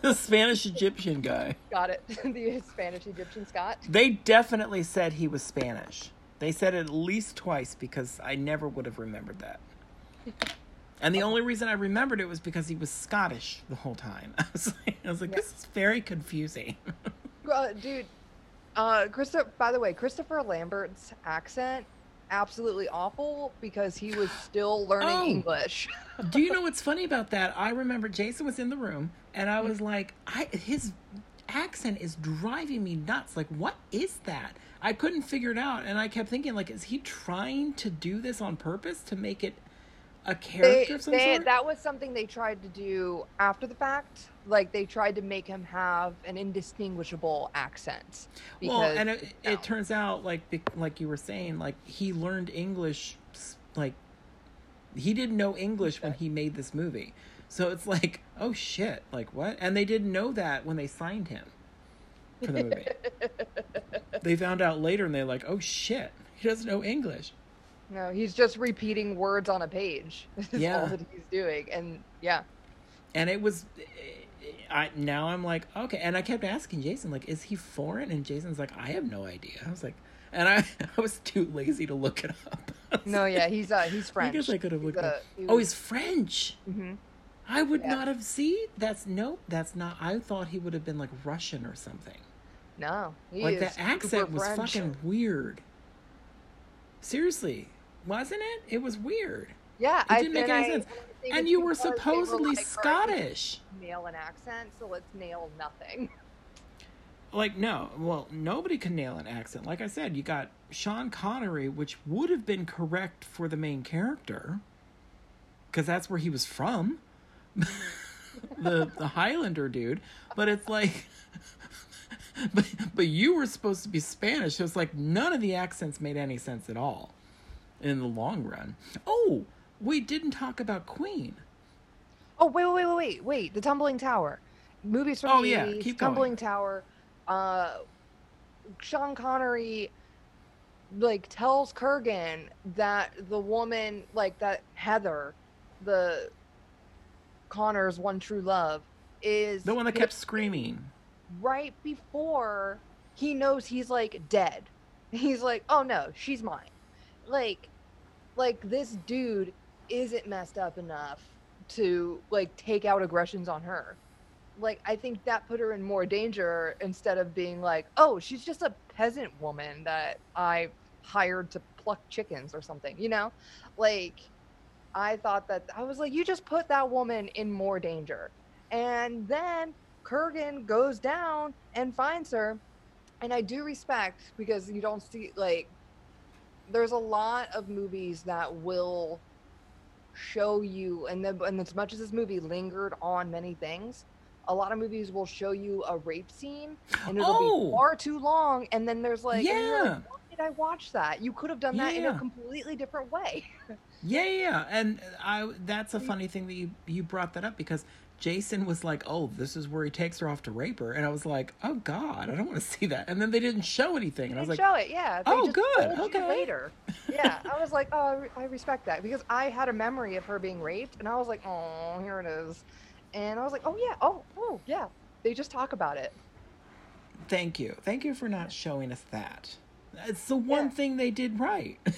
the Spanish Egyptian guy. got it the spanish egyptian scott They definitely said he was Spanish. They said it at least twice because I never would have remembered that. And the only reason I remembered it was because he was Scottish the whole time. I was like, I was like Yeah. this is very confusing. uh, dude uh christopher by the way christopher lambert's accent absolutely awful because he was still learning Oh. english Do you know what's funny about that? I remember Jason was in the room and I was like, I his accent is driving me nuts. Like, what is that? I couldn't figure it out, and I kept thinking, like, is he trying to do this on purpose to make it a they, character they- sort? that was something they tried to do after the fact. Like they tried to make him have an indistinguishable accent. well, and it, no. it turns out, like, like you were saying, like he learned English, like he didn't know English when he made this movie. So it's like, oh shit, like what? And they didn't know that when they signed him for the movie. they found out later, and they're like, oh shit, he doesn't know English. no, he's just repeating words on a page. Yeah. all that he's doing, and yeah, And it was, I now I'm like, okay. And I kept asking Jason, like, is he foreign? And Jason's like, I have no idea. I was like, and I, I was too lazy to look it up. No, like, yeah, he's uh he's French. I guess I could have looked up. Oh, he's French. hmm I would Yeah. not have seen. That's nope. That's not. I thought he would have been like Russian or something. No, he like that accent was French. fucking weird. Seriously, wasn't it? It was weird. Yeah, It I didn't make any I- sense. and I And you were supposedly like, "All right, we Scottish. Nail an accent, so let's nail nothing. Like no, well, nobody can nail an accent. Like I said, you got Sean Connery, which would have been correct for the main character, because that's where he was from, the the Highlander dude. But it's like, but but you were supposed to be Spanish, so it's like none of the accents made any sense at all, in the long run. Oh, we didn't talk about Queen. Oh wait, wait, wait, wait, wait! The Tumbling Tower, movies from Oh, the yeah, 80s, keep going. Tumbling Tower. Uh, Sean Connery, like tells Kurgan that the woman, like that Heather, the Connor's one true love, is The one that kept screaming. right before he knows he's like dead. He's like, "Oh no, she's mine." Like like this dude isn't messed up enough to like take out aggressions on her. Like I think that put her in more danger instead of being like, "Oh, she's just a peasant woman that I hired to pluck chickens or something." You know? Like I thought that I was like, "You just put that woman in more danger." And then Kurgan goes down and finds her. And I do respect because you don't see like there's a lot of movies that will show you, and the, and as much as this movie lingered on many things, a lot of movies will show you a rape scene, and it'll Oh. be far too long, and then there's like, you're like, why did I watch that? You could have done that in a completely different way. Yeah, yeah, yeah. and I that's a funny thing that you you brought that up because Jason was like, "Oh, this is where he takes her off to rape her," and I was like, "Oh God, I don't want to see that." And then they didn't show anything, and I was like, show it, yeah. They "Oh, good, okay." Later, yeah. I was like, oh, I I respect that because I had a memory of her being raped, and I was like, oh, here it is, and I was like, oh yeah, oh, oh yeah. They just talk about it. "Thank you, thank you for not showing us that." It's the one Yeah. thing they did right.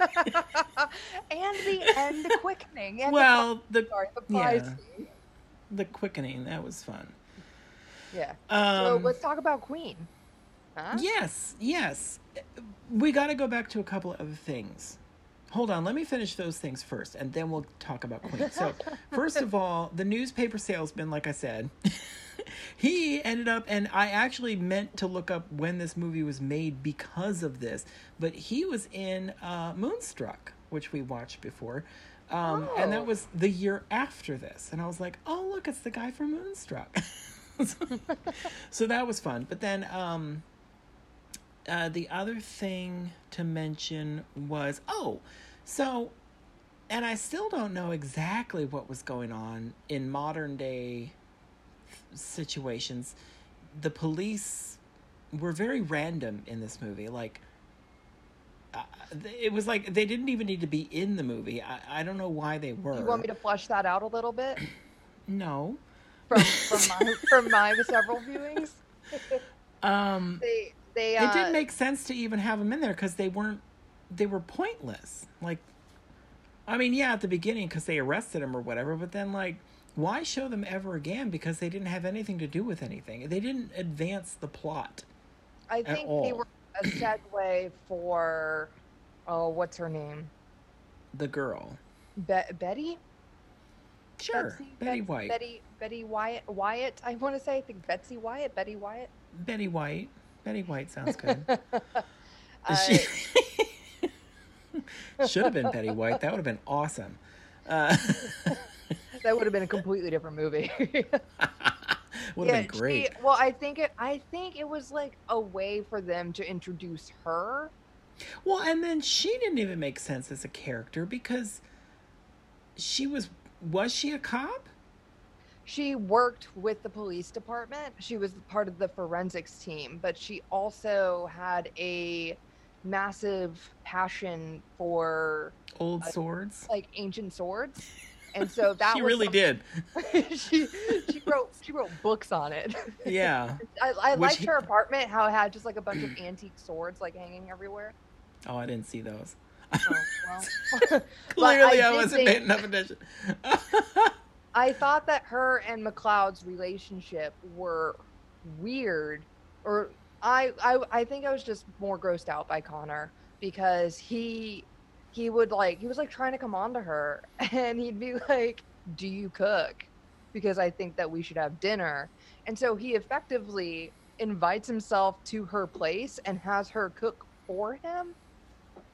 and the end quickening. And well, the the, sorry, the yeah. scene. the quickening that was fun. Yeah. Um, so let's talk about Queen. Huh? Yes, yes. We got to go back to a couple of other things. Hold on, let me finish those things first, and then we'll talk about Queen. So, first of all, the newspaper salesman, like I said, he ended up, and I actually meant to look up when this movie was made because of this, but he was in uh, Moonstruck, which we watched before. Um, And Oh. that was the year after this. And I was like, oh, look, it's the guy from Moonstruck. so that was fun. But then um, uh, the other thing to mention was oh, so, and I still don't know exactly what was going on in modern day situations. The police were very random in this movie. Like, uh, it was like they didn't even need to be in the movie. I, I don't know why they were. You want me to flesh that out a little bit No. from from my from my several viewings? Um, They they uh, it didn't make sense to even have them in there because they weren't they were pointless like i mean yeah at the beginning because they arrested him or whatever but then like why show them ever again? Because they didn't have anything to do with anything. They didn't advance the plot I think they were a segue for oh what's her name? The girl. Be- Betty? Sure Betsy- betty Bet- white. Betty Betty Wyatt Wyatt I want to say I think Betsy Wyatt Betty Wyatt? Betty white. Betty white sounds good. Uh, She- should have been betty white. That would have been awesome. Uh, that would have been a completely different movie. would have been great She, well, I think it. I think it was like a way for them to introduce her. Well, and then she didn't even make sense as a character because she was was she a cop? She worked with the police department. She was part of the forensics team, but she also had a massive passion for Old Uh, swords. like ancient swords. And so that she really did. she she wrote she wrote books on it. Yeah. I, I Which liked he- her apartment, how it had just like a bunch of antique swords like hanging everywhere. Oh, I didn't see those. Oh, well. Clearly, I, did wasn't paying enough attention. I thought that her and MacLeod's relationship were weird, or I, I I think I was just more grossed out by Connor because he he would like he was like trying to come on to her and he'd be like, "Do you cook?" Because I think that we should have dinner, and so he effectively invites himself to her place and has her cook for him.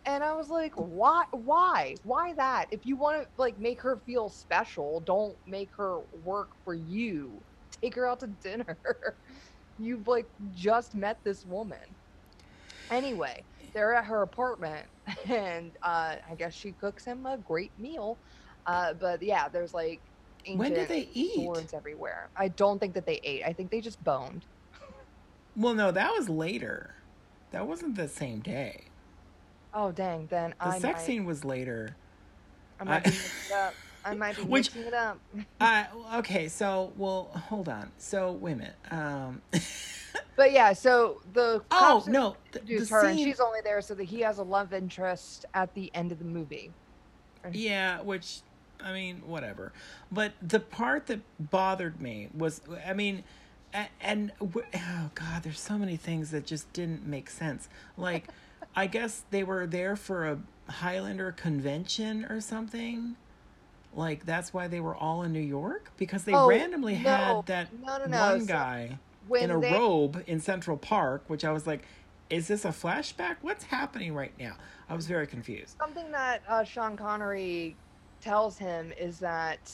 And I was like, why? Why? Why that? If you want to like make her feel special, don't make her work for you. Take her out to dinner. You've like just met this woman. Anyway, they're at her apartment, and uh, I guess she cooks him a great meal. Uh, but yeah, there's like When did they eat? swords everywhere. I don't think that they ate. I think they just boned. well, no, that was later. That wasn't the same day. Oh dang! Then The I sex might, scene was later. I might I- be mixing it up. I might be Which- mixing it up. Uh, okay, so well, hold on. So wait a minute. Um, But yeah, so the oh no, the, her, and scene- she's only there so that he has a love interest at the end of the movie. Yeah, which I mean, whatever. But the part that bothered me was, I mean, a- and oh god, there's so many things that just didn't make sense. Like, I guess they were there for a Highlander convention or something. Like that's why they were all in New York because they Oh, randomly no. had that no, no. one So guy When in a they, robe in Central Park, which I was like, is this a flashback? What's happening right now? I was very confused. something that uh, Sean Connery tells him is that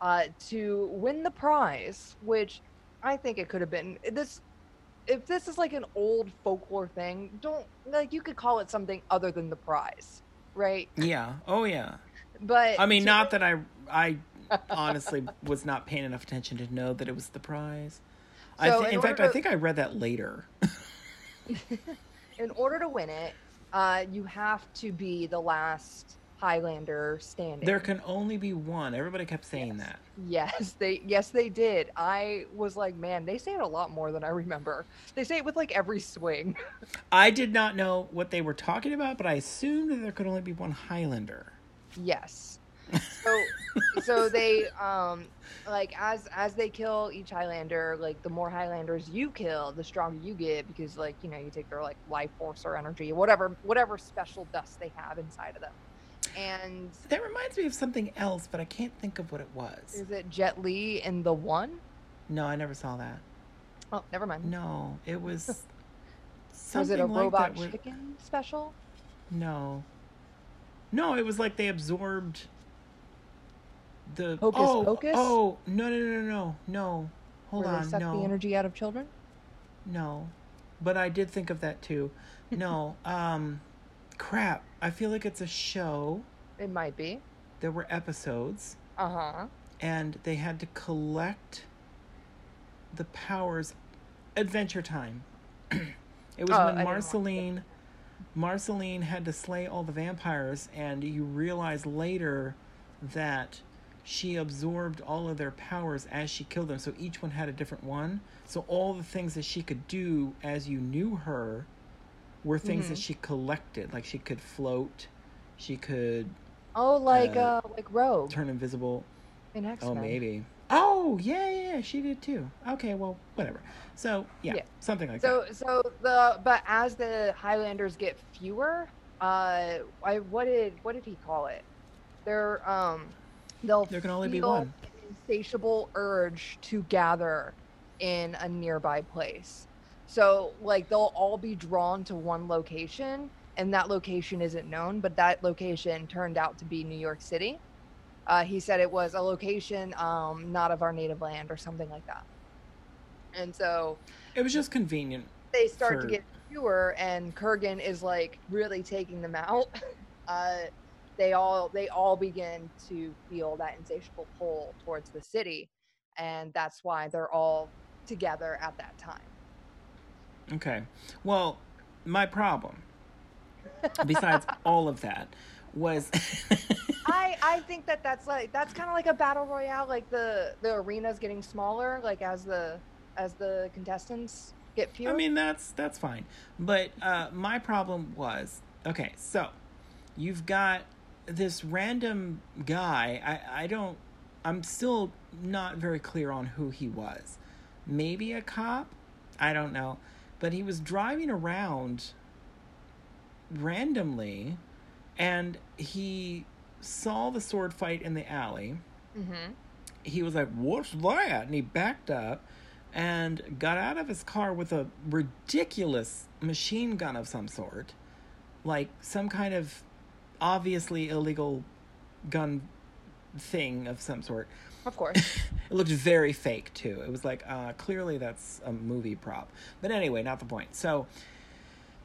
uh, to win the prize, which I think it could have been this. If this is like an old folklore thing, don't like you could call it something other than the prize, right? Yeah. Oh yeah. But I mean, to- not that I I honestly was not paying enough attention to know that it was the prize. I thi- in in fact, order I think I read that later. in order to win it, uh, you have to be the last Highlander standing. there can only be one. Everybody kept saying Yes. that. Yes, they yes they did. I was like, man, they say it a lot more than I remember. They say it with like every swing. I did not know what they were talking about, but I assumed that there could only be one Highlander. yes. So so they um like as as they kill each Highlander, like the more Highlanders you kill, the stronger you get because like, you know, you take their like life force or energy, whatever whatever special dust they have inside of them. And That reminds me of something else, but I can't think of what it was. is it Jet Li in the one? No, I never saw that. Oh, never mind. No, it was Was it a like robot that. where- chicken special? No. No, it was like they absorbed the Hocus oh, Pocus? Oh, no no no no no. Hold where on, they suck no. the energy out of children? No. But I did think of that too. No. um crap. I feel like it's a show. It might be. There were episodes Uh huh. and they had to collect the powers Adventure Time. it was Oh, when didn't watch it. Marceline Marceline had to slay all the vampires and you realize later that she absorbed all of their powers as she killed them so each one had a different one so all the things that she could do as you knew her were things that Mhm. she collected like she could float she could Oh, like Uh, uh, like Rogue turn invisible in X Men. Oh, maybe. Oh, yeah, yeah, yeah, she did too. Okay, well, whatever. So, yeah, Yeah. something like that. So so the but as the Highlanders get fewer, uh, I what did what did he call it? They're um, they'll There can only be one. insatiable urge to gather in a nearby place. So like they'll all be drawn to one location, and that location isn't known, but that location turned out to be New York City. Uh, he said it was a location um, not of our native land or something like that. And so. It was just convenient. they start for- to get fewer and Kurgan is like really taking them out. Uh, they all they all begin to feel that insatiable pull towards the city, and that's why they're all together at that time. Okay. Well, my problem, besides all of that, was. I I think that that's like that's kind of like a battle royale. Like the the arena's getting smaller, like as the as the contestants get fewer. I mean, that's that's fine. But uh, my problem was okay. So you've got this random guy. I I don't. I'm still not very clear on who he was. Maybe a cop. I don't know. But he was driving around randomly, and he saw the sword fight in the alley mm-hmm. he was like, "What's that?" And he backed up and got out of his car with a ridiculous machine gun of some sort, like some kind of obviously illegal gun thing of some sort. Of course. It looked very fake too. It was like uh, clearly that's a movie prop. But anyway, not the point. So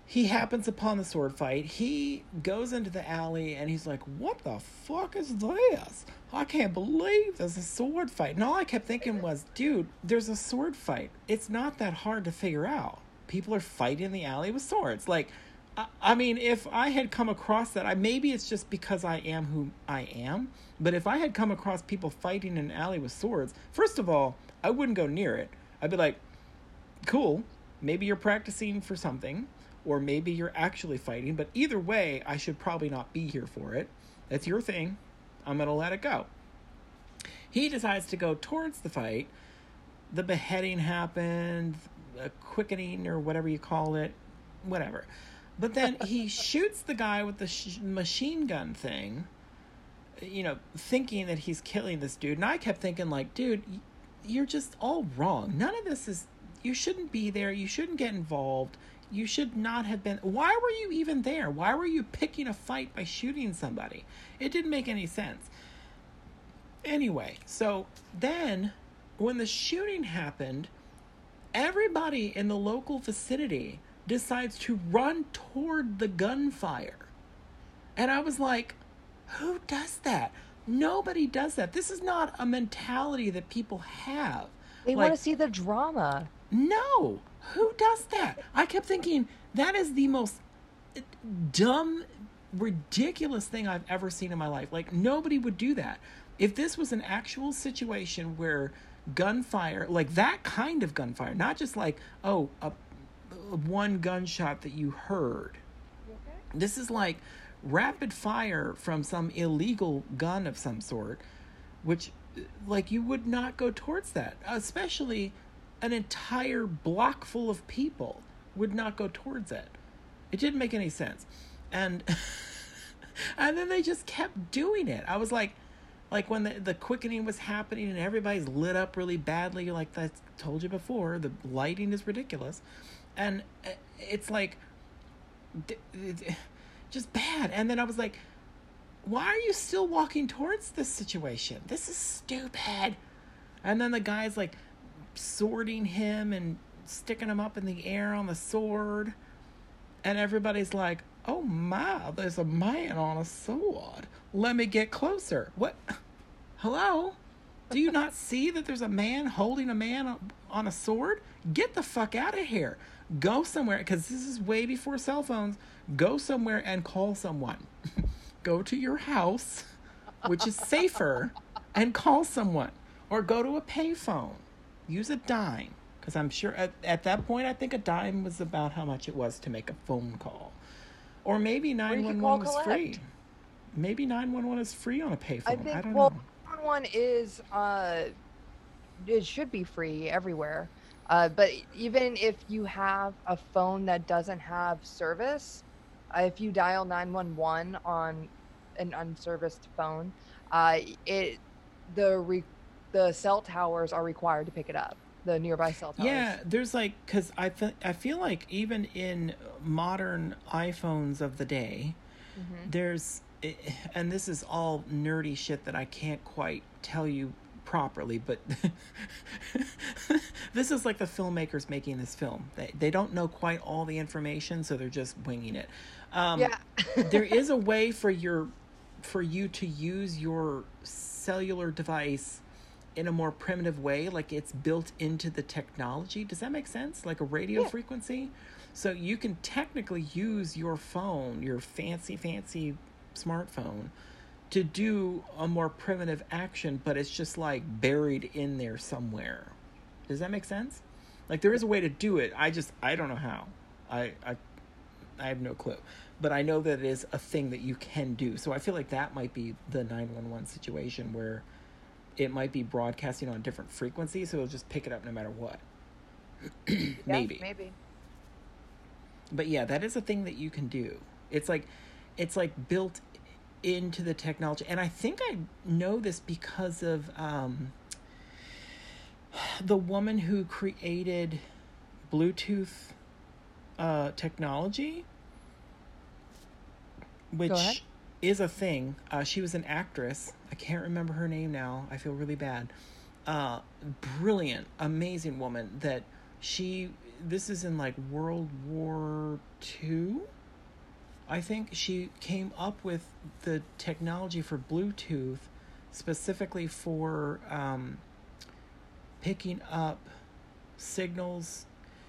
he happens upon the sword fight. He goes into the alley and he's like, "What the fuck is this? I can't believe there's a sword fight." And all I kept thinking was, "Dude, there's a sword fight. It's not that hard to figure out. People are fighting in the alley with swords. Like, I, mean, if I had come across that, I maybe it's just because I am who I am. But if I had come across people fighting in an alley with swords, first of all, I wouldn't go near it. I'd be like, cool. Maybe you're practicing for something, or maybe you're actually fighting. But either way, I should probably not be here for it. That's your thing. I'm going to let it go. He decides to go towards the fight. The beheading happened, a quickening, or whatever you call it, whatever. But then he shoots the guy with the sh- machine gun thing, you know, thinking that he's killing this dude. And I kept thinking, like, dude, you're just all wrong. None of this is. You shouldn't be there. You shouldn't get involved. You should not have been. Why were you even there? Why were you picking a fight by shooting somebody? It didn't make any sense. Anyway, so then when the shooting happened, everybody in the local vicinity decides to run toward the gunfire. And I was like, who does that? Nobody does that. This is not a mentality that people have. They Like, want to see the drama. no, who does that? I kept thinking that is the most eh, dumb, ridiculous thing I've ever seen in my life. Like, nobody would do that. If this was an actual situation where gunfire, like that kind of gunfire, not just like, oh, a, one gunshot that you heard. This is like rapid fire from some illegal gun of some sort, which, like, you would not go towards that. Especially an entire block full of people would not go towards it. It didn't make any sense. And and then they just kept doing it. I was like like when the, the quickening was happening and everybody's lit up really badly like I told you before, the lighting is ridiculous. And uh, it's like just bad. And then I was like why are you still walking towards this situation? This is stupid. And then the guy's like swording him and sticking him up in the air on the sword. And everybody's like, oh my, there's a man on a sword. Let me get closer. What? Hello? Do you not see that there's a man holding a man on a sword? Get the fuck out of here. Go somewhere, because this is way before cell phones. Go somewhere and call someone. go to your house, which is safer, and call someone. Or go to a payphone. Use a dime. Because I'm sure at, at that point, I think a dime was about how much it was to make a phone call. Or maybe you can 911 call was free. Maybe 911 is free on a payphone. I I, think don't well, know. one is uh, it should be free everywhere. Uh, but even if you have a phone that doesn't have service, uh, if you dial 911 on an unserviced phone, uh, it the re- the cell towers are required to pick it up. The nearby cell towers. Yeah, there's like because I fe- I feel like even in modern iPhones of the day, Mhm. there's eh, and this is all nerdy shit that I can't quite tell you properly, but this is like the filmmakers making this film. They they don't know quite all the information, so they're just winging it. Um, yeah. there is a way for your for you to use your cellular device in a more primitive way like it's built into the technology does that make sense like a radio Yeah. frequency so you can technically use your phone your fancy fancy smartphone to do a more primitive action but it's just like buried in there somewhere does that make sense like there is a way to do it i just i don't know how i i I have no clue. But I know that it is a thing that you can do. So I feel like that might be the 911 situation where it might be broadcasting on different frequencies, so it'll just pick it up no matter what. Yeah, maybe. Maybe. But yeah, that is a thing that you can do. It's like it's like built into the technology. And I think I know this because of um the woman who created Bluetooth uh technology which is a thing. Uh, she was an actress. I can't remember her name now. I feel really bad. Uh, brilliant, amazing woman. That she. This is in like World War Two. I think she came up with the technology for Bluetooth specifically for um, picking up signals.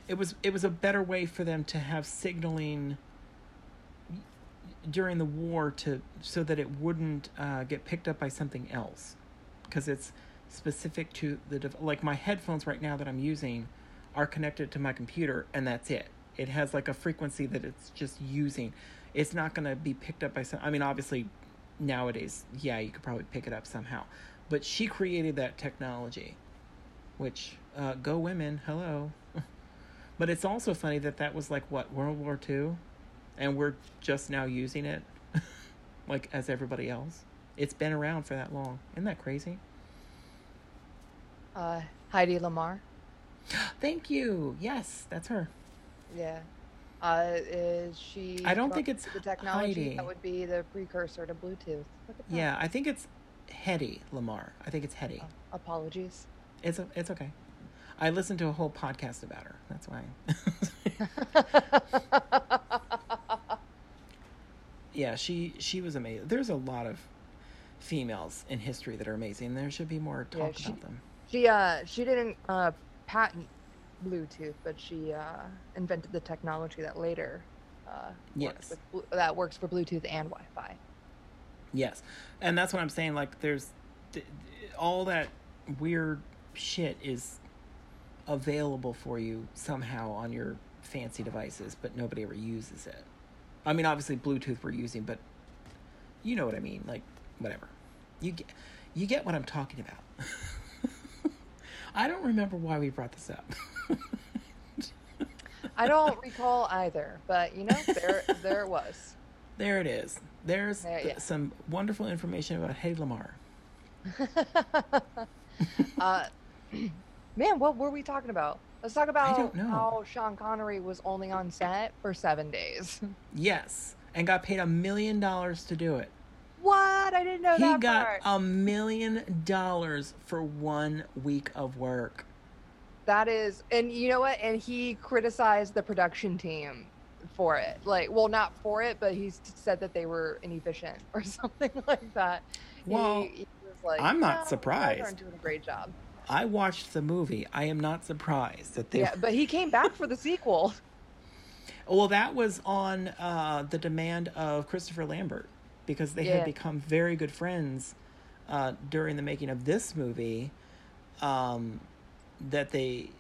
It was it was a better way for them to have signaling during the war to so that it wouldn't uh, get picked up by something else because it's specific to the dev- like my headphones right now that I'm using are connected to my computer and that's it. It has like a frequency that it's just using. It's not going to be picked up by some I mean obviously nowadays yeah you could probably pick it up somehow. But she created that technology which uh, go women, hello. but it's also funny that that was like what World War II and we're just now using it like as everybody else. It's been around for that long. Isn't that crazy? Uh, Heidi Lamarr. Thank you. Yes, that's her. Yeah. Uh, is she? I don't think it's the technology Heidi. that would be the precursor to Bluetooth. Look at that. Yeah, I think it's Hedy Lamarr. I think it's Hedy. Apologies. It's a, it's okay. I listened to a whole podcast about her. That's why. yeah, she she was amazing. There's a lot of females in history that are amazing. There should be more Yeah, talk she- about them. She uh she didn't uh patent Bluetooth, but she uh invented the technology that later uh Yes. works with, that works for Bluetooth and Wi-Fi. Yes, and that's what I'm saying. Like, there's th- th- all that weird shit is available for you somehow on your fancy devices, but nobody ever uses it. I mean, obviously Bluetooth we're using, but you know what I mean. Like, whatever. You get, you get what I'm talking about. I don't remember why we brought this up. I don't recall either, but you know, there there it was. there it is. There's There- th- yeah. some wonderful information about Hedy Lamarr. uh, man, what were we talking about? Let's talk about how Sean Connery was only on set for seven days. Yes, and got paid a million dollars to do it. What? I didn't know he that got part. a million dollars for one week of work. That is, and you know what? And he criticized the production team for it. Like, well, not for it, but he said that they were inefficient or something like that. Well, he, was like, I'm not "No, you guys surprised." aren't doing a great job. I watched the movie. I am not surprised that they. Yeah, but he came back for the sequel. Well, that was on uh, the demand of Christopher Lambert because they Yeah. had become very good friends uh, during the making of this movie. Um, that they,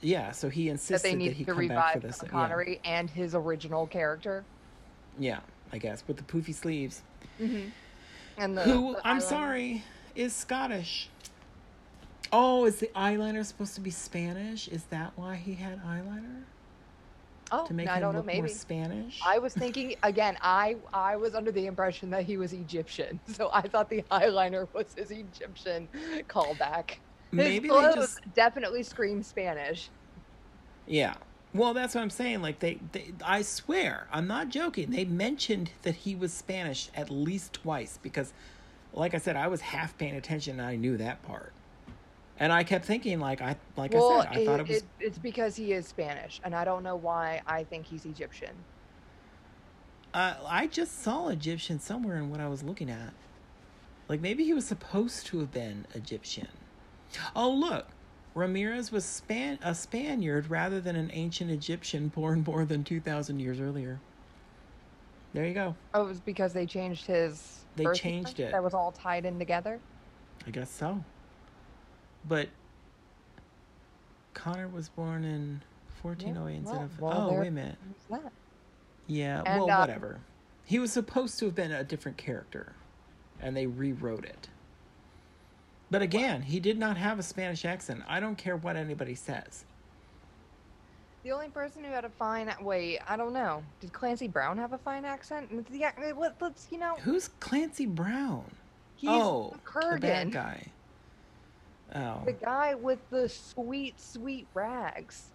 yeah. So he That insisted they that, he to come back for this. Yeah. Connery and his original character. yeah, I guess with the poofy sleeves. And the, Who the I'm eyeliner. sorry is Scottish. Oh, is the eyeliner supposed to be Spanish? Is that why he had eyeliner Oh, to make I him don't know. look more Maybe. Spanish? I was thinking again. I I was under the impression that he was Egyptian, so I thought the eyeliner was his Egyptian callback. His Maybe they clothes just definitely scream Spanish. yeah. Well, that's what I'm saying. Like they, they, I swear, I'm not joking. They mentioned that he was Spanish at least twice because, like I said, I was half paying attention and I knew that part. And I kept thinking, like I, like well, I said, I thought it was. it's because he is Spanish, and I don't know why I think he's Egyptian. Uh, I just saw Egyptian somewhere in what I was looking at. Like maybe he was supposed to have been Egyptian. Oh look, Ramirez was Span- a Spaniard rather than an ancient Egyptian born more than two thousand years earlier. There you go. Oh, it was because they changed his. They changed it. That was all tied in together. I guess so. But Connor was born in fourteen oh eight instead well, of. well, oh wait a minute. Yeah. And, well, uh, whatever. He was supposed to have been a different character, and they rewrote it. But again, he did not have a Spanish accent. I don't care what anybody says. The only person who had a fine wait, I don't know. Did Clancy Brown have a fine accent? Yeah, let, let's you know. Who's Clancy Brown? He's oh, the the bad guy. Oh the guy with the sweet, sweet rags,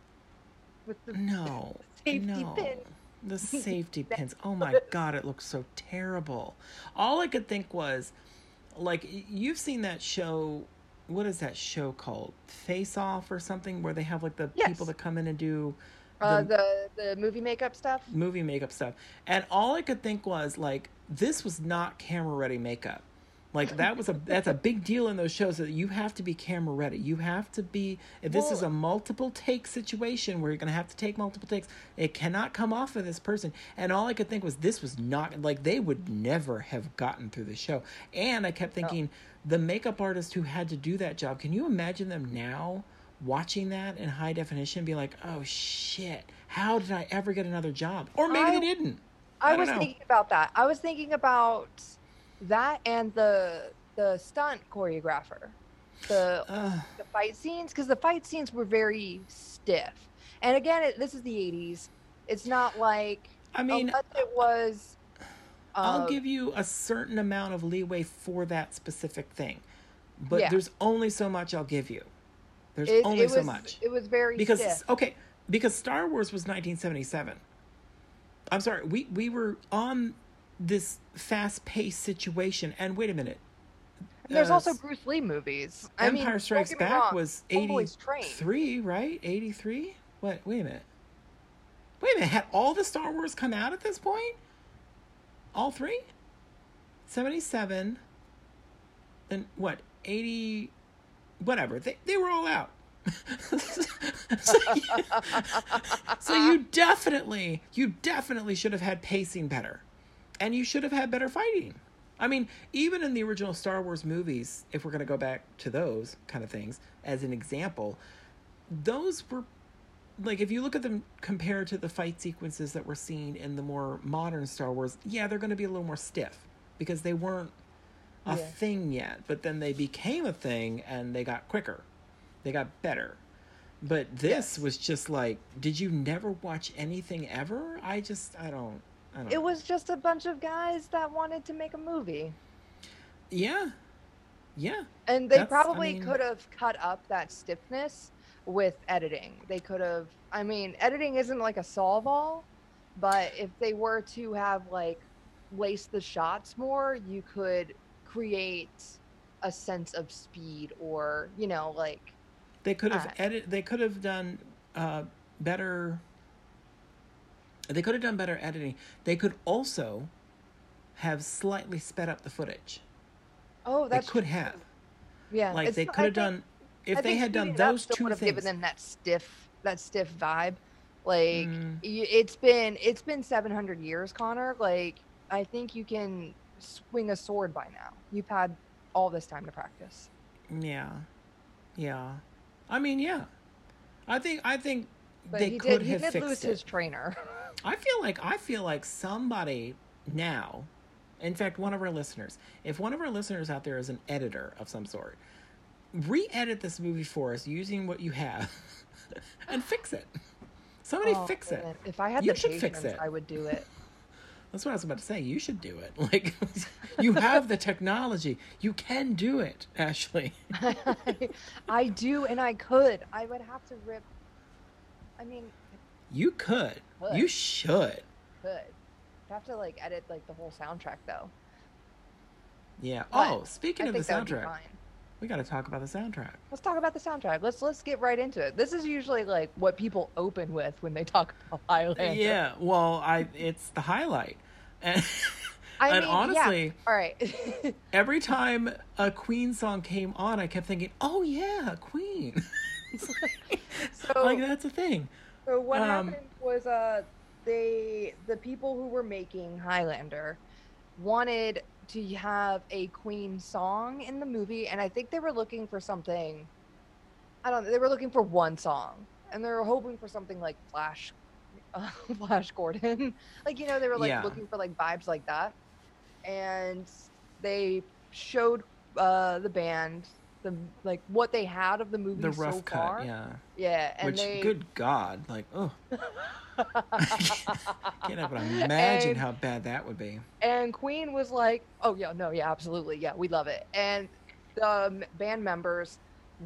with the no, safety no. pin. The safety pins. Oh my god, it looks so terrible. All I could think was, like, you've seen that show. What is that show called? Face Off or something, where they have like the Yes. people that come in and do uh, the- the the movie makeup stuff. movie makeup stuff. And all I could think was like this was not camera ready makeup. Like that was a that's a big deal in those shows that you have to be camera ready. You have to be if this is a multiple take situation where you're going to have to take multiple takes. It cannot come off of this person. And all I could think was this was not like they would never have gotten through the show. And I kept thinking the makeup artist who had to do that job, can you imagine them now watching that in high definition be like, "Oh shit, how did I ever get another job?" Or maybe I- they didn't. I, don't was know. thinking about that. I was thinking about that and the the stunt choreographer, the Ugh. the fight scenes because the fight scenes were very stiff. And again, it, this is the '80s. It's not like I mean, it was. I'll uh, give you a certain amount of leeway for that specific thing, but Yeah. there's only so much I'll give you. There's it, only it so much It was very because stiff. okay, because Star Wars was 1977. I'm sorry, we we were on this fast-paced situation, and wait a minute, And there's uh, also Bruce Lee movies. I Empire don't Strikes Back wrong, was 83, right? 83? What? Wait a minute. Wait a minute. Had all the Star Wars come out at this point? All three? 77. and what? 80. Whatever. They, they were all out. so, you, so you definitely, you definitely should have had pacing better. And you should have had better fighting. I mean, even in the original Star Wars movies, if we're going to go back to those kind of things as an example, those were like if you look at them compared to the fight sequences that we're seeing in the more modern Star Wars, yeah, they're going to be a little more stiff because they weren't a Yeah. thing yet, but then they became a thing and they got quicker. They got better. But this Yes. was just like, did you never watch anything ever? I just I don't I It was just a bunch of guys that wanted to make a movie. Yeah. Yeah. And they That's- I probably mean- could have cut up that stiffness with editing. They could have, I mean, editing isn't like a solve all, but if they were to have like laced the shots more, you could create a sense of speed or, you know, like, They could have Uh, edit. They could have done uh, better. They could have done better editing. They could also have slightly sped up the footage. oh, They that's could true. have. Yeah. Like it's they could have done. If I they had done speeding it up those two would have things. given them that stiff, that stiff vibe. Like Mm. it's been it's been 700 years, Connor. Like I think you can swing a sword by now. You've had all this time to practice. Yeah, yeah. I mean, yeah. I think. I think But they he could did he have did fixed lose it. his trainer. I feel like I feel like somebody now, in fact, one of our listeners, if one of our listeners out there is an editor of some sort, re-edit this movie for us using what you have, and fix it. Somebody Oh, fix it. If I had You the should patience, fix it. I would do it. That's what I was about to say. You should do it. Like, you have the technology. You can do it, Ashley. I do, and I could. I would have to rip. I mean, You could. Could. You should. could. I'd have to like edit like the whole soundtrack though. Yeah. But oh, speaking I of the think that would be soundtrack, we got to talk about the soundtrack. Let's talk about the soundtrack. Let's let's get right into it. This is usually like what people open with when they talk about Highlander. Yeah. Well, I it's the highlight. And, I and mean, honestly, yeah. all right. every time a Queen song came on, I kept thinking, "Oh yeah, Queen." so, like that's a thing. So what um, happened was uh they the people who were making Highlander wanted to have a Queen song in the movie, and I think they were looking for something. I don't. know. They were looking for one song, and they were hoping for something like Flash, uh, Flash Gordon. like you know, they were like Yeah. looking for like vibes like that, and they showed uh, the band the like what they had of the movie The rough so cut, far. yeah. Yeah, and Which, they good God, like, oh, can't even imagine And- how bad that would be. And Queen was like, "Oh yeah, no, yeah, absolutely, yeah, we love it." And the band members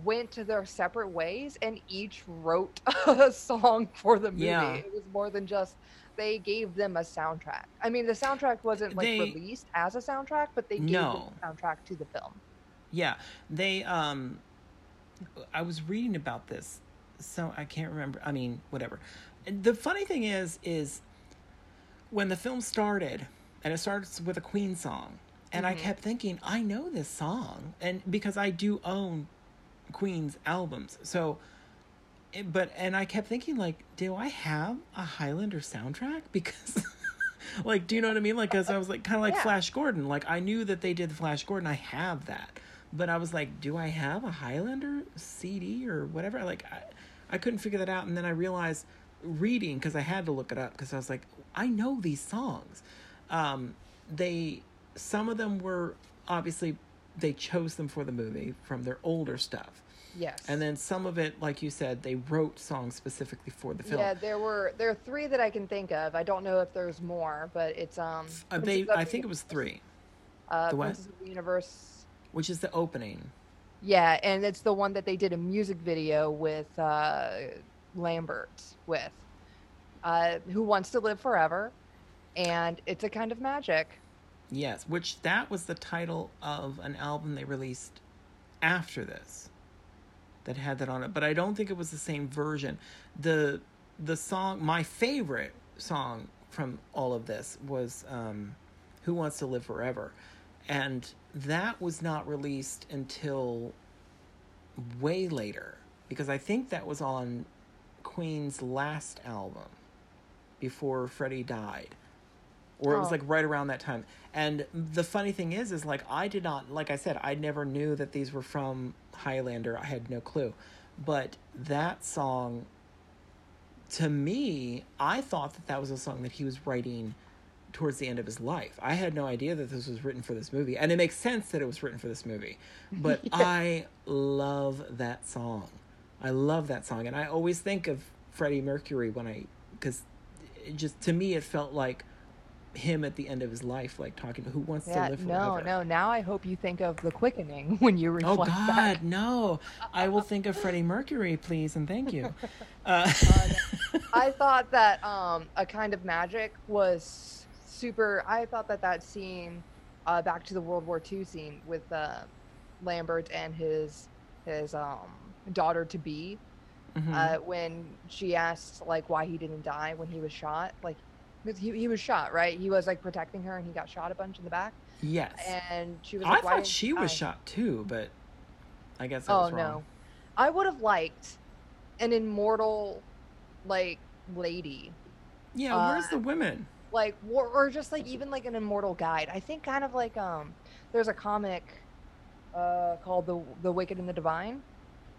went to their separate ways and each wrote a song for the movie. Yeah. It was more than just they gave them a soundtrack. I mean, the soundtrack wasn't like They- released as a soundtrack, but they gave No. the soundtrack to the film. Yeah, they. Um, I was reading about this, so I can't remember. I mean, whatever. The funny thing is, is when the film started, and it starts with a Queen song, and I Mhm. kept thinking, I know this song, and because I do own Queen's albums, so. But and I kept thinking, like, do I have a Highlander soundtrack? Because, like, do you know what I mean? Like, because I was like, kind of like Yeah. Flash Gordon. Like, I knew that they did the Flash Gordon. I have that, but I was like, do I have a Highlander CD or whatever? Like, I, I couldn't figure that out, and then I realized reading because I had to look it up because I was like, I know these songs. Um, they some of them were obviously they chose them for the movie from their older stuff. Yes. And then some of it, like you said, they wrote songs specifically for the film. Yeah, there were there are three that I can think of. I don't know if there's more, but it's um. Uh, they, I think it was three, Uh, the? Princess of the Universe. Which is the opening. Yeah, and it's the one that they did a music video with uh, Lambert with, uh, who wants to live forever, and it's a kind of magic. Yes, which that was the title of an album they released after this that had that on it, but I don't think it was the same version. The the song my favorite song from all of this was um, Who Wants to Live Forever. And that was not released until way later because I think that was on Queen's last album before Freddie died. Or it was Oh. like right around that time. And the funny thing is is like I did not like I said I never knew that these were from Highlander. I had no clue. But that song to me, I thought that that was a song that he was writing towards the end of his life. I had no idea that this was written for this movie, and it makes sense that it was written for this movie. But I love that song. I love that song, and I always think of Freddie Mercury when I because just to me it felt like him at the end of his life, like talking to who wants Yeah, to live forever. no. no. Now I hope you think of the quickening when you reflect. Oh God, back. no! I will think of Freddie Mercury, please, and thank you. Uh, I thought that um, a kind of magic was super. I thought that that scene, uh, back to the World War II scene with uh, Lambert and his his um, daughter to be, mhm. uh, when she asked like why he didn't die when he was shot, like he he was shot, right? He was like protecting her and he got shot a bunch in the back, yes, and she was I like, why thought she was die?" shot too, but I guess I Oh no, I would have liked an immortal like lady Yeah, where's Uh, the women? Like or, or just like even like an immortal guide. I think kind of like um there's a comic uh called the the wicked and the divine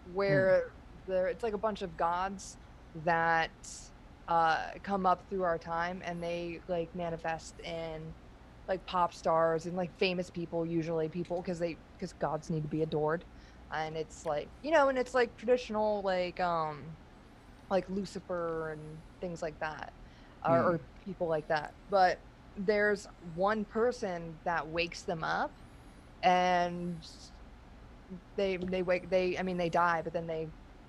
where there it's like a bunch of gods that uh come up through our time and they like manifest in like pop stars and like famous people usually people because they because gods need to be adored. And it's like you know and it's like traditional like um like lucifer and things like that or, Hmm. or people like that. But there's one person that wakes them up and they they wake they i mean they die but then they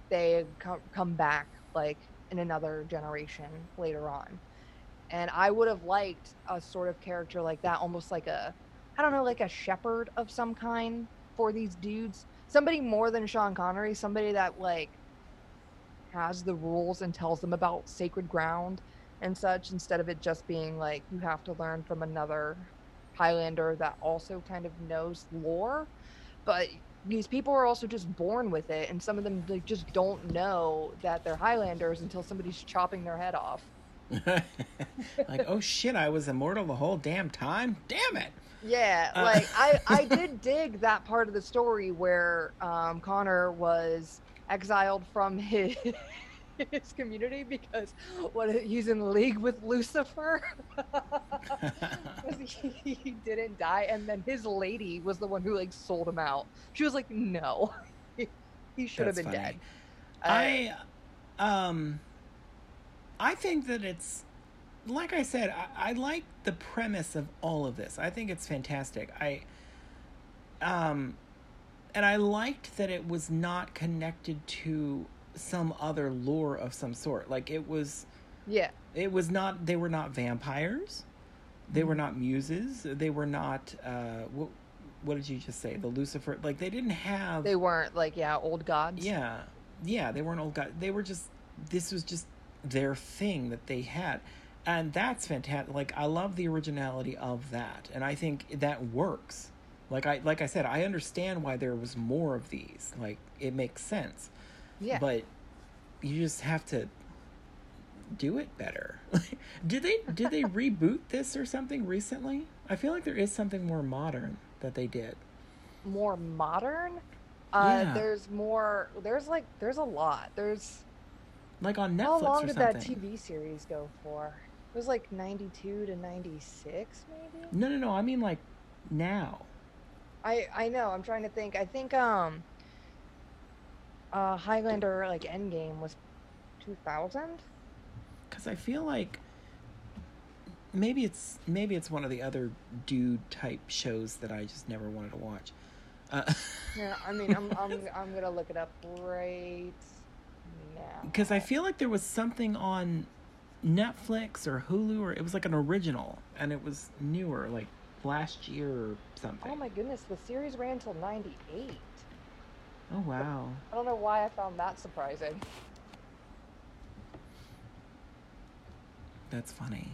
they come, come back like in another generation later on. And i would have liked a sort of character like that almost like a i don't know like a shepherd of some kind for these dudes. Somebody more than sean connery somebody that like has the rules and tells them about sacred ground and such instead of it just being like you have to learn from another highlander that also kind of knows lore but these people are also just born with it and some of them like, just don't know that they're highlanders until somebody's chopping their head off like, oh shit, I was immortal the whole damn time. Damn it! yeah Uh, like i i did dig that part of the story where um connor was exiled from his his community because what he's in league with lucifer he, he didn't die and then his lady was the one who like sold him out she was like no he should have been funny. dead Uh, I, um, I think that it's like I said. I, I like the premise of all of this. I think it's fantastic. I, um, and I liked that it was not connected to some other lore of some sort. Like it was. yeah. it was not they were not vampires. They were not muses. They were not uh what, what did you just say? The lucifer like they didn't have they weren't like yeah old gods? Yeah. Yeah they weren't old gods. they were just this was just their thing that they had. And that's fantastic like i love the originality of that. And i think that works. Like i like i said i understand why there was more of these. Like it makes sense yeah but you just have to do it better. did they did they reboot this or something recently? I feel like there is something more modern that they did. more modern uh Yeah. there's more there's like there's a lot there's Like on Netflix how long did that tv series go for it was like 92 to 96 maybe No, no, no. I mean like now. i i know i'm trying to think i think um uh highlander like endgame was 2000 Cuz I feel like maybe it's maybe it's one of the other dude type shows that I just never wanted to watch. Uh, yeah i mean i'm i'm, I'm gonna look it up right now because I feel like there was something on Netflix or Hulu or it was like an original and it was newer like last year or something. Oh my goodness, the series ran until 98. Oh wow. I don't know why I found that surprising. That's funny.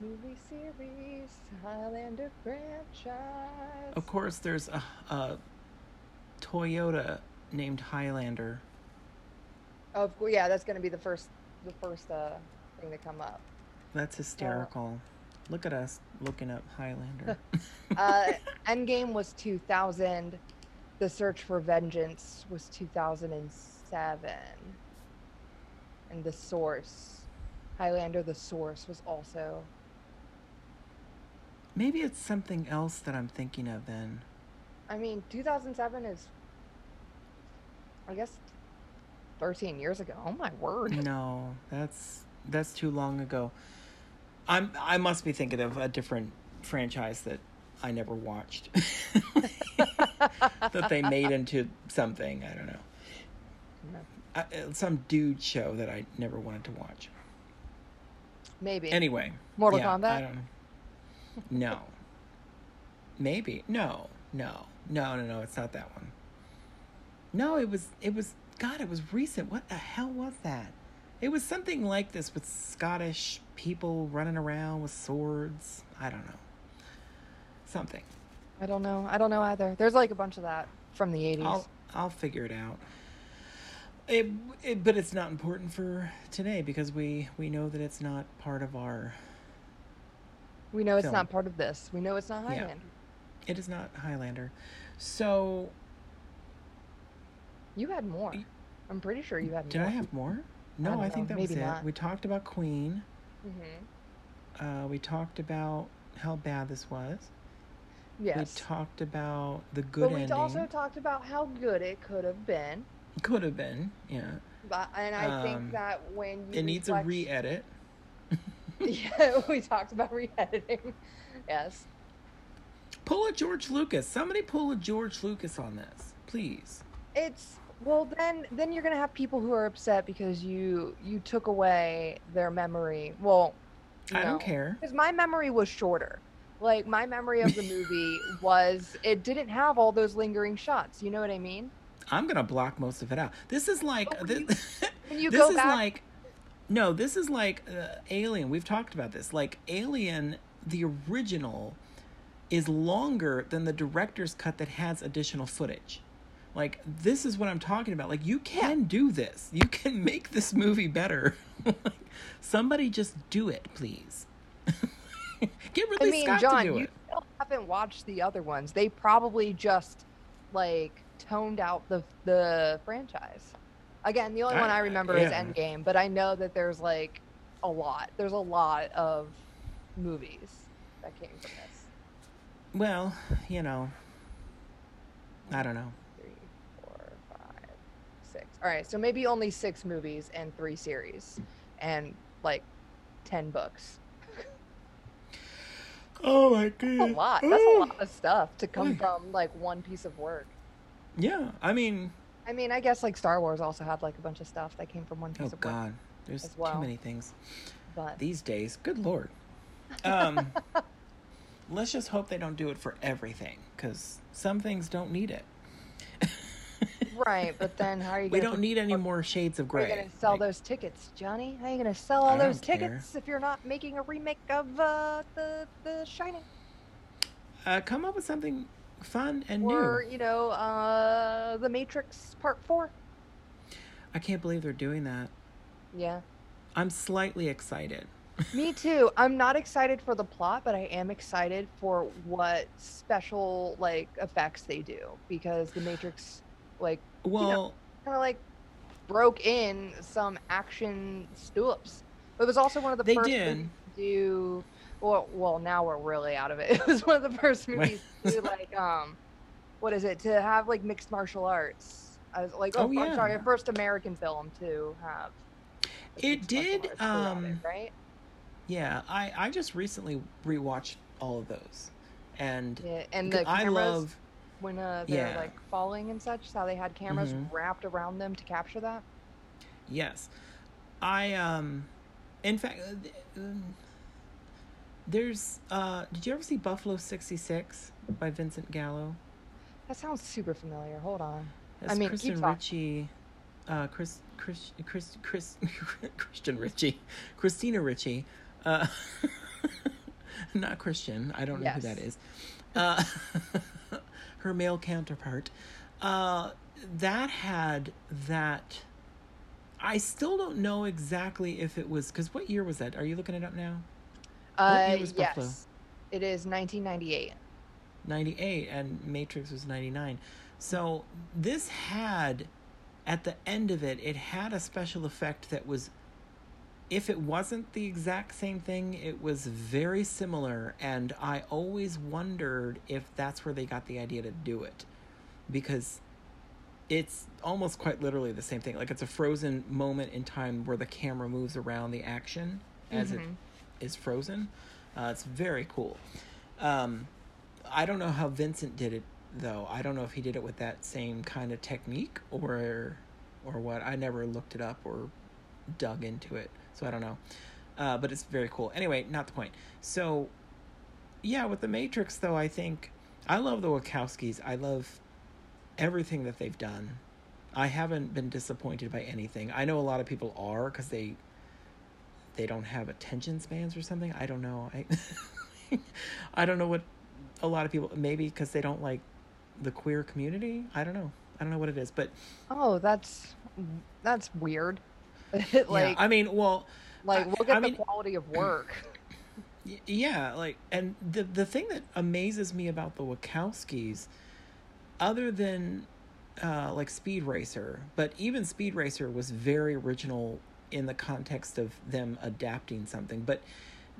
Movie series, Highlander franchise. Of course, there's a, a Toyota named Highlander. Oh, of- yeah, that's gonna be the first, the first uh, thing to come up. That's hysterical. Look at us looking up Highlander. Uh, Endgame was 2000. The Search for Vengeance was 2007. And The Source, Highlander The Source was also. Maybe it's something else that I'm thinking of then. I mean, 2007 is. I guess 13 years ago. Oh my word. No, that's that's too long ago. I'm I must be thinking of a different franchise that I never watched. that they made into something, I don't know. Uh, uh, some dude show that I never wanted to watch. Maybe. Anyway, Mortal yeah, Kombat? I don't know. No. Maybe. No. No. No, no, no, it's not that one. No, it was it was god, it was recent. What the hell was that? It was something like this with Scottish people running around with swords. I don't know. Something. I don't know. I don't know either. There's like a bunch of that from the 80s. I'll I'll figure it out. It, it but it's not important for today because we we know that it's not part of our we know it's film. not part of this. We know it's not Yeah. Highlander. it is not Highlander. So You had more. I'm pretty sure you had more. Did more. I have more? No, don't I, think know. that was Maybe it. not. We talked about Queen. hmm Uh, we talked about how bad this was. Yes. We talked about the good but we ending. also talked about how good it could have been. Could have been, yeah. But, and I Um, think that when you It needs a re-edit. yeah, we talked about re-editing. Yes. Pull a George Lucas. Somebody pull a George Lucas on this, please. It's well then then you're gonna have people who are upset because you you took away their memory. Well, I don't care. Because my memory was shorter. Like my memory of the movie was it didn't have all those lingering shots. You know what I mean? I'm gonna block most of it out. This is like when this. when you this go is back- like no. This is like uh, Alien. We've talked about this. Like Alien, the original, is longer than the director's cut that has additional footage. Like this is what I'm talking about. Like you can do this. You can make this movie better. like, somebody just do it, please. Get Ridley I mean, Scott John, to do you still haven't watched the other ones. They probably just like toned out the the franchise. Again, the only one I- I remember is. Endgame, but I know that there's like a lot. There's a lot of movies that came from this. Well, you know, I don't know. Three, four, five, six. All right, so maybe only six movies and three series, and like ten books. Oh my god. That's a lot. That's a lot of stuff to come from like one piece of work. Yeah, I mean, I mean, I guess like Star Wars also had like a bunch of stuff that came from one piece oh of work. god, there's as well. too many things But these days. Good lord. Um, let's just hope they don't do it for everything, because some things don't need it. right, but then how are you? We gonna don't need any more shades of gray. How are you gonna sell Like, those tickets, Johnny? How are you gonna sell all I those don't care. tickets if you're not making a remake of uh, the the Shining uh, come up with something fun and or new. Or you know uh, the Matrix Part Four? I can't believe they're doing that. Yeah. I'm slightly excited. Me too. I'm not excited for the plot, but I am excited for what special like effects they do because the Matrix like Well, kind of like broke in some action stups. It was also one of the They first did. to do well well now we're really out of it. It was one of the first movies to do like um what is it to have like mixed martial arts. I was like oh, Oh, I'm sorry, yeah. a first American film to have It did, throughout it, um, right? yeah, I I just recently rewatched all of those, and Yeah, and the I cameras love. When uh, they're Yeah. like falling and such, how they had cameras Mhm. wrapped around them to capture that. Yes, I um, in fact, uh, um, There's uh did you ever see Buffalo 66 by Vincent Gallo? That sounds super familiar. Hold on. That's I mean, keep Kristen talking. Ricci, uh, Chris, Chris, Chris, Chris, Christian Ricci, Christina Ricci, uh, not Christian. I don't know who that is. Uh, her male counterpart. Uh, that had that. I still don't know exactly if it was because what year was that? Are you looking it up now? Uh, yes, Buffalo? it is 1998. 98 and Matrix was 99. So this had at the end of it it had a special effect that was if it wasn't the exact same thing, it was very similar and I always wondered if that's where they got the idea to do it because it's almost quite literally the same thing. Like it's a frozen moment in time where the camera moves around the action as it Mhm. is frozen. Uh, it's very cool. Um, I don't know how Vincent did it though. I don't know if he did it with that same kind of technique or or what. I never looked it up or dug into it, so I don't know. Uh, but it's very cool. Anyway, not the point. So, yeah, with the Matrix though, I think I love the Wachowskis. I love everything that they've done. I haven't been disappointed by anything. I know a lot of people are because they they don't have attention spans or something. I don't know. I I don't know what a lot of people maybe because they don't like the queer community. I don't know. I don't know what it is, but Oh, that's that's weird. like, yeah, I mean, well, like look at I the mean- quality of work. Yeah, like, and the the thing that amazes me about the Wachowskis, other than uh, like Speed Racer, but even Speed Racer was very original in the context of them adapting something. But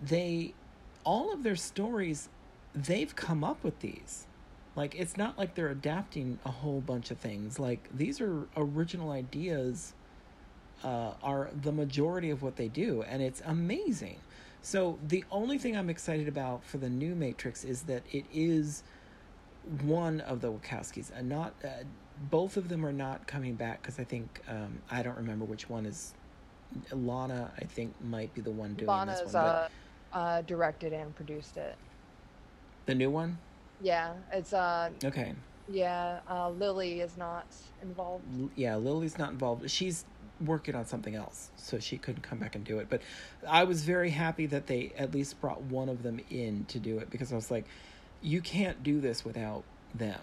they, all of their stories, they've come up with these. Like, it's not like they're adapting a whole bunch of things. Like, these are original ideas. Uh, are the majority of what they do, and it's amazing. So the only thing I'm excited about for the new Matrix is that it is one of the Wachowskis, and not uh, both of them are not coming back because I think um, I don't remember which one is. Lana, I think, might be the one doing Lana's this one, uh, uh, directed and produced it. the new one. Yeah, it's uh, Okay, yeah. Uh, Lily is not involved. L- yeah, Lily's not involved. She's working on something else, so she couldn't come back and do it. But I was very happy that they at least brought one of them in to do it because I was like, you can't do this without them.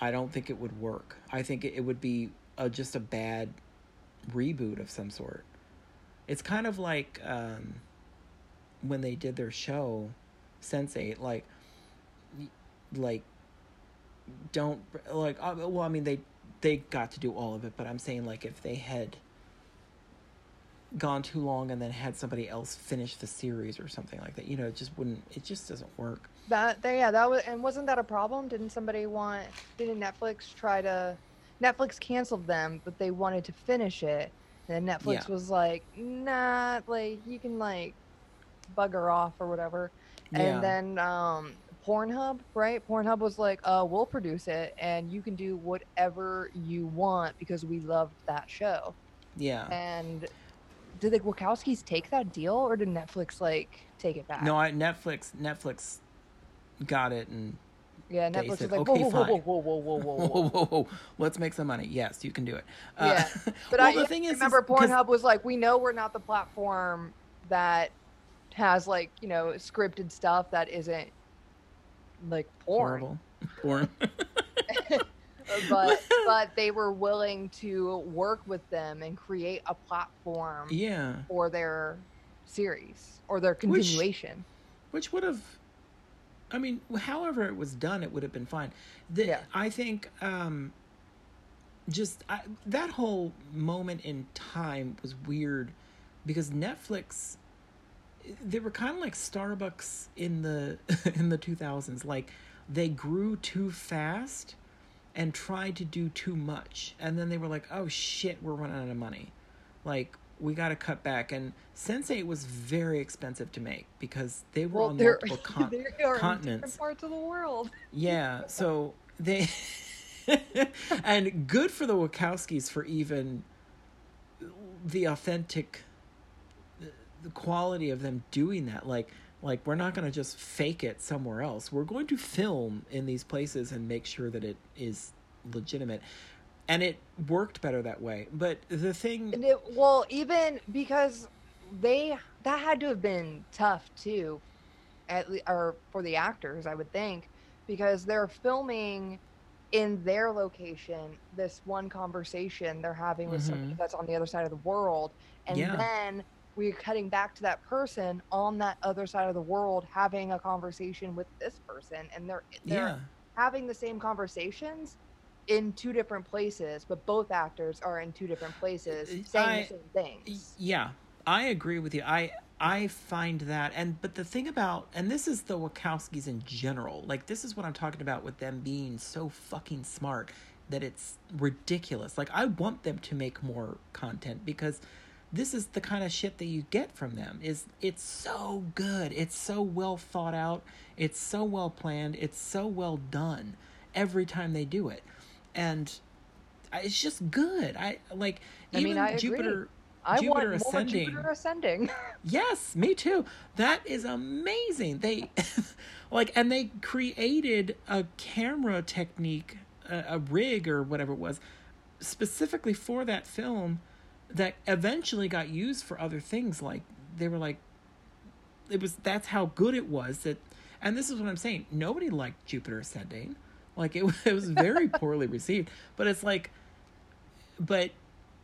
I don't think it would work. I think it, would be a, just a bad reboot of some sort. It's kind of like um, when they did their show, Sense8, like, like don't like uh, well i mean they they got to do all of it but i'm saying like if they had gone too long and then had somebody else finish the series or something like that you know it just wouldn't it just doesn't work That they, yeah, that was and wasn't that a problem? Didn't somebody want? Didn't Netflix try to? Netflix canceled them, but they wanted to finish it. And Netflix Yeah. was like, "Nah, like you can like bugger off or whatever." Yeah. And then um, Pornhub, right? Pornhub was like, "Uh, we'll produce it, and you can do whatever you want because we loved that show." yeah And did the Wachowskis take that deal, or did Netflix like take it back? no i netflix netflix got it and Yeah, Netflix said, was like, "Okay, whoa, whoa, fine." whoa, whoa, whoa, whoa, whoa, whoa, whoa. whoa, whoa, let's make some money. Yes you can do it. Uh, Yeah, But well, I the thing is remember is Pornhub was like, we know we're not the platform that has like you know scripted stuff that isn't like porn, horrible. Porn but but they were willing to work with them and create a platform yeah for their series or their Which- continuation. which would have i mean however it was done it would have been fine the, Yeah. i think um just I, that whole moment in time was weird because netflix they were kind of like starbucks in the in the 2000s like they grew too fast and tried to do too much and then they were like oh shit we're running out of money like we got to cut back and sense8 was very expensive to make because they were Well, on multiple con- they are continents different parts of the world. yeah, so they and good for the Wachowskis for even the authentic the quality of them doing that. Like Like we're not going to just fake it somewhere else. We're going to film in these places and make sure that it is legitimate. And it worked better that way. But the thing And it, well, even because they that had to have been tough too, at le- or for the actors, I would think, because they're filming in their location this one conversation they're having with somebody Mhm. that's on the other side of the world, and Yeah. then we're cutting back to that person on that other side of the world having a conversation with this person, and they're they're yeah. having the same conversations in two different places, but both actors are in two different places saying I- the same things. Yeah, I agree with you. I I find that, and but the thing about, and this is the Wachowskis in general. Like this is what I'm talking about with them being so fucking smart that it's ridiculous. Like I want them to make more content because this is the kind of shit that you get from them. Is it's so good. It's so well thought out. It's so well planned. It's so well done every time they do it, and it's just good. I like I mean, even I agree. Jupiter. I Jupiter want more Ascending. Jupiter ascending. Yes, me too. That is amazing. They like and they created a camera technique, a, a rig or whatever it was, specifically for that film that eventually got used for other things like they were like it was that's how good it was that and this is what I'm saying. Nobody liked Jupiter Ascending. Like it, it was very poorly received, but it's like but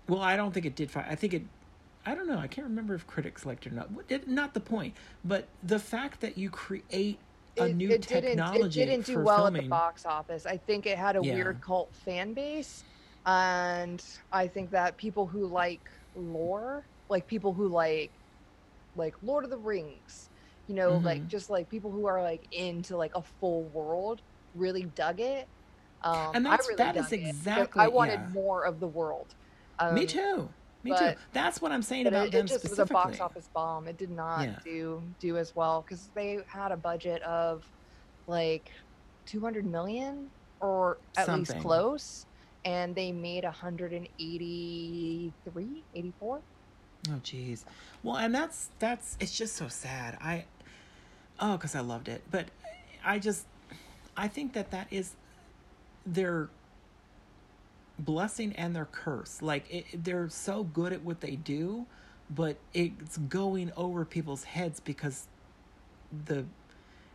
well, I don't think it did fine. I think it I don't know. I can't remember if critics liked it or not. It, not the point, but the fact that you create a it, new it technology didn't, it didn't do for well filming. at the box office. I think it had a Yeah. weird cult fan base, and I think that people who like lore, like people who like like Lord of the Rings, you know, like Mhm. just like people who are like into like a full world, really dug it. Um, And that's- really that is exactly- I wanted yeah. more of the world. Um, Me too. Me but- too. That's what I'm saying about it, them it just was a box office bomb. It did not Yeah. do do as well because they had a budget of like 200 million or at least close, and they made 183, 84. Oh jeez. Well, and that's that's it's just so sad. I oh, cuz I loved it. But I just I think that that is their blessing and their curse. Like it, they're so good at what they do, but it's going over people's heads because the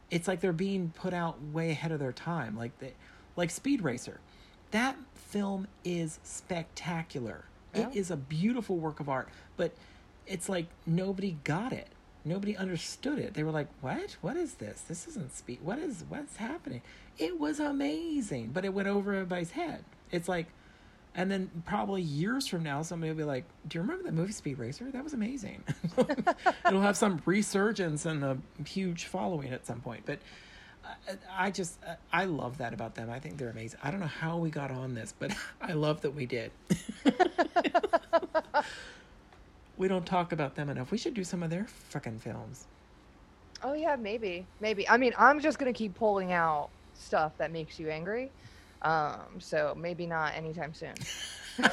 it's like they're being put out way ahead of their time. Like they, like Speed Racer. That film is spectacular. Yeah. It is a beautiful work of art, but it's like nobody got it. Nobody understood it. They were like, "What? What is this? This isn't speed. What is what's happening?" It was amazing, but it went over everybody's head. It's like and then probably years from now, somebody will be like, "Do you remember that movie Speed Racer? That was amazing." It'll have some resurgence and a huge following at some point. But I, just, I love that about them. I think they're amazing. I don't know how we got on this, but I love that we did. we don't talk about them enough. We should do some of their fucking films. Oh yeah, maybe, maybe. I mean, I'm just gonna keep pulling out stuff that makes you angry. Um, so maybe not anytime soon.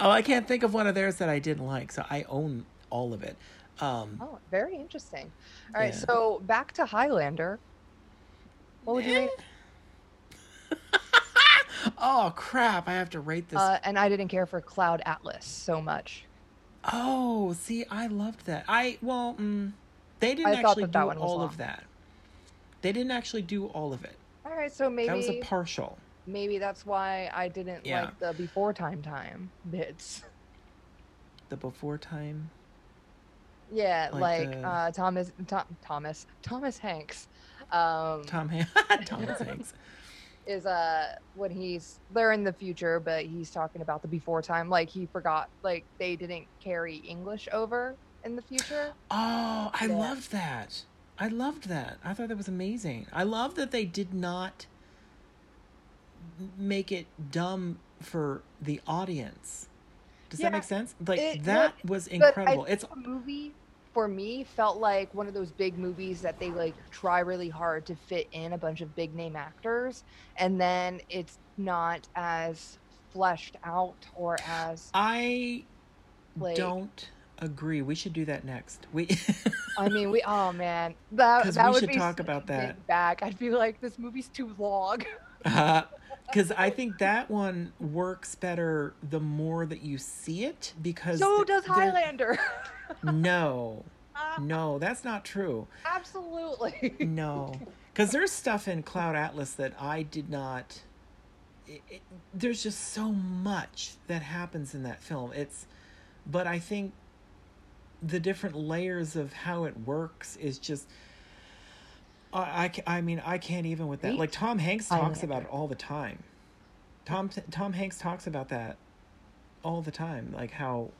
oh, I can't think of one of theirs that I didn't like, so I own all of it. Um, Oh, very interesting. All right, Yeah. so back to Highlander. What would you rate? oh crap! I have to rate this. Uh, and I didn't care for Cloud Atlas so much. oh, see, I loved that. I well, mm, they didn't I actually that that do was all long. of that. They didn't actually do all of it. All right, so maybe that was a partial. maybe that's why I didn't Yeah. like the before time time bits. The before time. Yeah, Like like, the- uh, Thomas Tho- Thomas Thomas Hanks. Um, Tom Han- Thomas Hanks. is uh when he's they're in the future but he's talking about the before time like he forgot like they didn't carry english over in the future Oh, I Yeah. loved that. I loved that. I thought that was amazing. I love that they did not make it dumb for the audience. Does Yeah, that make sense? Like it that would, was incredible. It's the movie for me felt like one of those big movies that they like try really hard to fit in a bunch of big name actors and then it's not as fleshed out or as I Like- don't agree. We should do that next. We I mean, we oh man, that that would should be talk about that. Back, I'd be like, this movie's too long. Uh-huh. because I think that one works better the more that you see it. Because so th- does Highlander. No, no, that's not true. Absolutely. No, because there's stuff in Cloud Atlas that I did not. It, it, there's just so much that happens in that film. It's, but I think the different layers of how it works is just. I, I, I mean, I can't even with that. Like Tom Hanks talks about it all the time. Tom Tom Hanks talks about that all the time, like how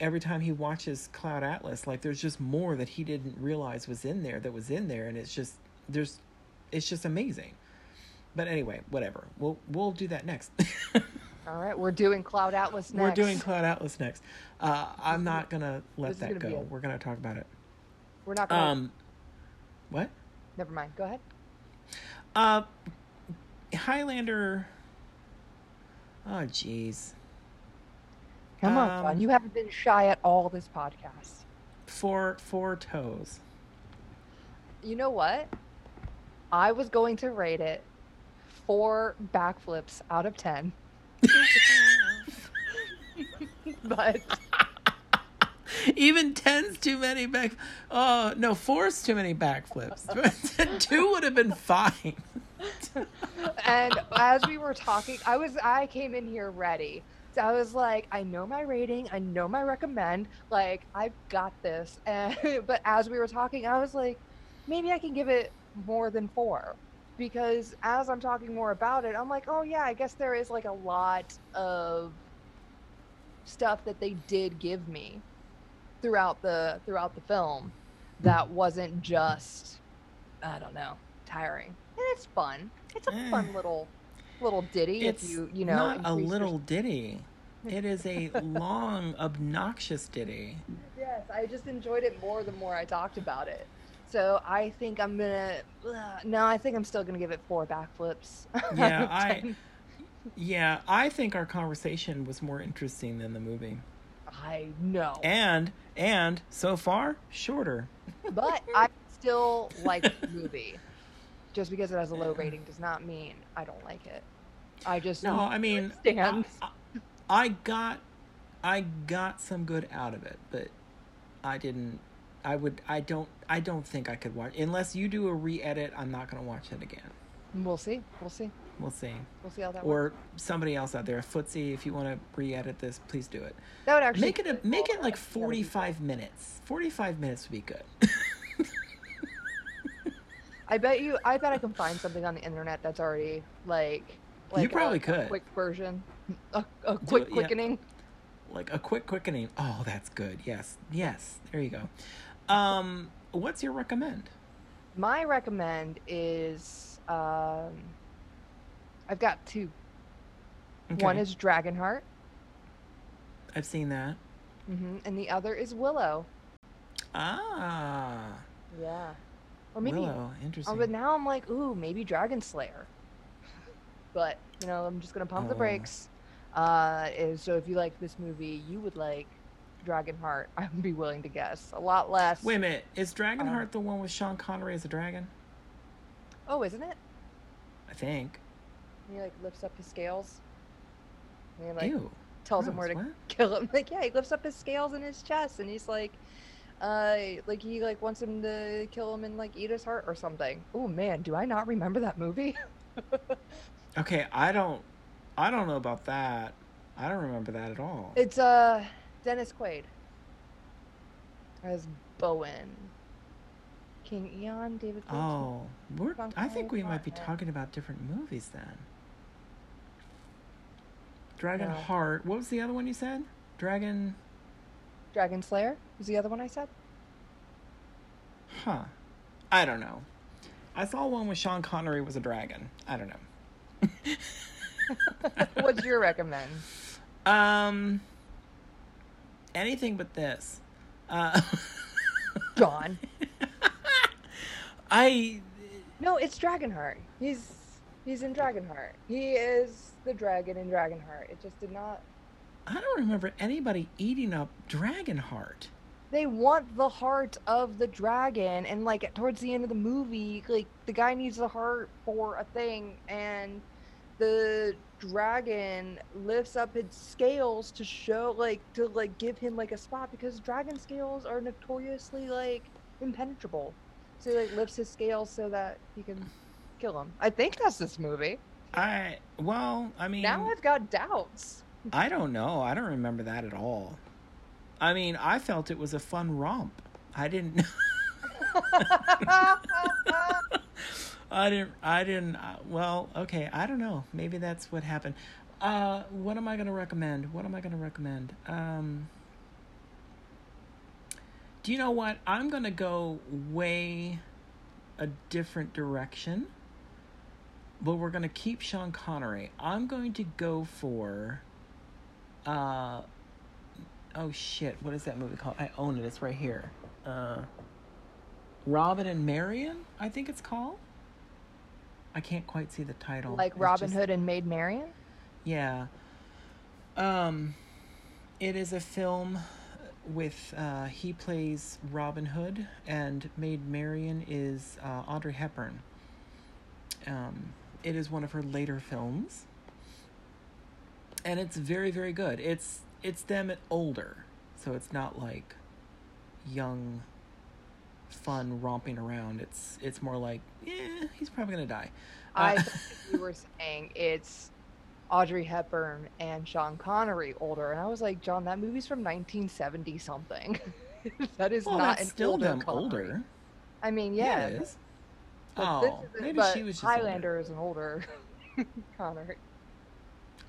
every time he watches Cloud Atlas, like there's just more that he didn't realize was in there that was in there, and it's just there's it's just amazing. But anyway, whatever. We'll we'll do that next. All right, we're doing Cloud Atlas next. We're doing Cloud Atlas next. Uh, I'm not gonna let that gonna go. We're gonna talk about it. We're not gonna. Um, what? never mind. Go ahead. Uh, Highlander. Oh, jeez. Come on, Um, John. You haven't been shy at all this podcast. Four four toes. You know what? I was going to rate it four backflips out of ten. but Even ten's too many back. Oh no, four's too many backflips. Two would have been fine. and as we were talking, I was I came in here ready. So I was like, I know my rating, I know my recommend, like I've got this. And but as we were talking, I was like, maybe I can give it more than four. Because as I'm talking more about it, I'm like, oh yeah, I guess there is like a lot of stuff that they did give me throughout the throughout the film that wasn't just I don't know, tiring. And it's fun. It's a Eh. fun little little ditty It's if you you know not a increase your- little ditty. It is a long, obnoxious ditty. Yes, I just enjoyed it more the more I talked about it. So I think I'm gonna. Uh, no, I think I'm still gonna give it four backflips. Yeah, I- Yeah, I think our conversation was more interesting than the movie, I know, and and so far shorter. but I still like the movie. Just because it has a low rating does not mean I don't like it. I just No, I mean. I, I got, I got some good out of it, but I didn't. I would. I don't. I don't think I could watch unless you do a re-edit. I'm not going to watch it again. We'll see. We'll see. We'll see. We'll see how that works. Or somebody else out there, A Footsie, if you want to re-edit this, please do it. That would actually Make it a, make it like That would be 45 minutes. 45 minutes would be good. I bet you. I bet I can find something on the internet that's already like. like You probably a, could. A quick version, a, a quick it, yeah. quickening. like a quick quickening. Oh, that's good. Yes. Yes. There you go. Um, what's your recommend? My recommend is. Um, I've got two. One Okay. is Dragonheart, I've seen that. hmm and the other is Willow. Ah. Yeah. Or maybe. Willow. Oh, Interesting. but now I'm like, ooh, maybe Dragon Slayer. But you know, I'm just gonna pump the Oh. brakes. Uh, so if you like this movie, you would like Dragonheart. I would be willing to guess a lot less. Wait a minute. Is Dragonheart Um, the one with Sean Connery as a dragon? Oh, isn't it? I think. And he like lifts up his scales. And he like Ew. tells him where to what? kill him. Like, yeah, he lifts up his scales in his chest, and he's like, uh, like he like wants him to kill him and like eat his heart or something. Oh man, do I not remember that movie? Okay, I don't. I don't know about that. I don't remember that at all. It's uh Dennis Quaid as Bowen. King Einon, David. Oh, we're, I think we might be talking about different movies then. Dragon No. Heart. What was the other one you said? Dragon. Dragon Slayer was the other one I said. Huh. I don't know. I saw one with Sean Connery was a dragon. I don't know. What's your recommend? Um. Anything but this. Uh, John. I. No, it's Dragonheart. He's he's in Dragonheart. He is the dragon in Dragonheart. It just did not. I don't remember anybody eating up Dragon Heart. they want the heart of the dragon and like towards the end of the movie like the guy needs the heart for a thing and the dragon lifts up its scales to show like to like give him like a spot because dragon scales are notoriously like impenetrable. So he like lifts his scales so that he can kill him. I think that's this movie. I well, I mean, now i've got doubts I don't know. I don't remember that at all. I mean, I felt it was a fun romp. I didn't. I didn't. I didn't. Uh, well, okay. I don't know. Maybe that's what happened. Uh, what am I going to recommend? What am I going to recommend? Um, do you know what? I'm going to go way a different direction, but we're going to keep Sean Connery. I'm going to go for. Uh, oh shit! What is that movie called? I own it. It's right here. Uh, Robin and Marian, I think it's called. I can't quite see the title. like It's robin just- hood and maid marian Yeah. Um, it is a film with uh, he plays Robin Hood and Maid Marian is uh, Audrey Hepburn. Um, it is one of her later films, and it's very very good. It's it's them older, so it's not like young, fun romping around. It's it's more like yeah, he's probably gonna die. I Uh, thought you were saying it's Audrey Hepburn and Sean Connery older, and I was like, John, that movie's from 1970 something. that is well, not an still older them Connery. older. I mean, Yeah, yeah, it is. but this Oh, maybe she was just Highlander older. is an older Connery.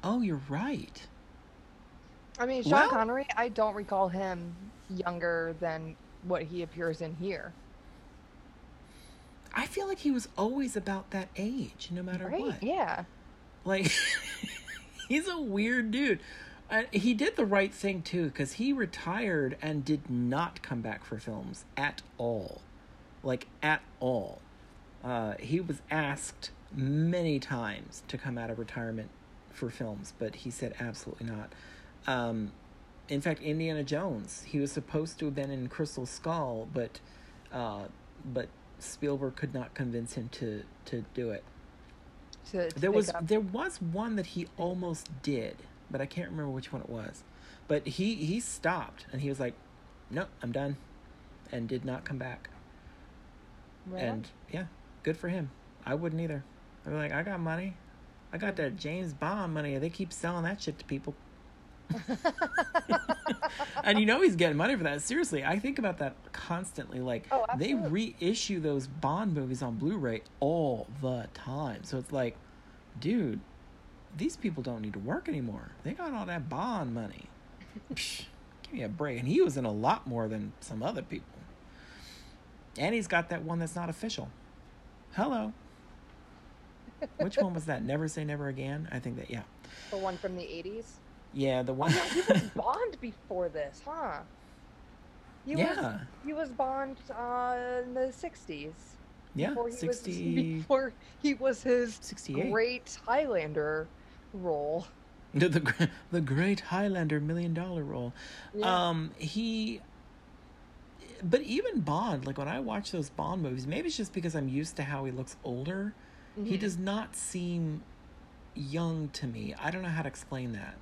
Oh, you're right. I mean, Sean Well- Connery, I don't recall him younger than what he appears in here. I feel like he was always about that age, no matter Right? what. Yeah. Like, he's a weird dude. Uh, he did the right thing too, because he retired and did not come back for films at all. Like at all. Uh, he was asked many times to come out of retirement for films, but he said absolutely not. Um, in fact, Indiana Jones, he was supposed to have been in Crystal Skull, but uh, but Spielberg could not convince him to to do it. To, to There was up- there was one that he almost did, but I can't remember which one it was. But he he stopped and he was like, "Nope, I'm done," and did not come back. Right. And yeah, good for him. I wouldn't either. I'd be like, I got money. I got that James Bond money. They keep selling that shit to people. and you know he's getting money for that. Seriously, I think about that constantly. Like Oh, they reissue those Bond movies on Blu-ray all the time. So it's like, dude, these people don't need to work anymore. They got all that Bond money. Psh, give me a break. And he was in a lot more than some other people. And he's got that one that's not official. Hello. Which one was that? Never Say Never Again? I think that, yeah. the one from the 80s. Yeah, the one. He was Bond before this, huh? He was yeah. he was Bond uh, in the 60s. Yeah. before he 60, was before he was his 68. great Highlander role. The, the, the great Highlander million dollar role. Yeah. Um, he. But even Bond, like when I watch those Bond movies, maybe it's just because I'm used to how he looks older. He Mhm. does not seem young to me. I don't know how to explain that.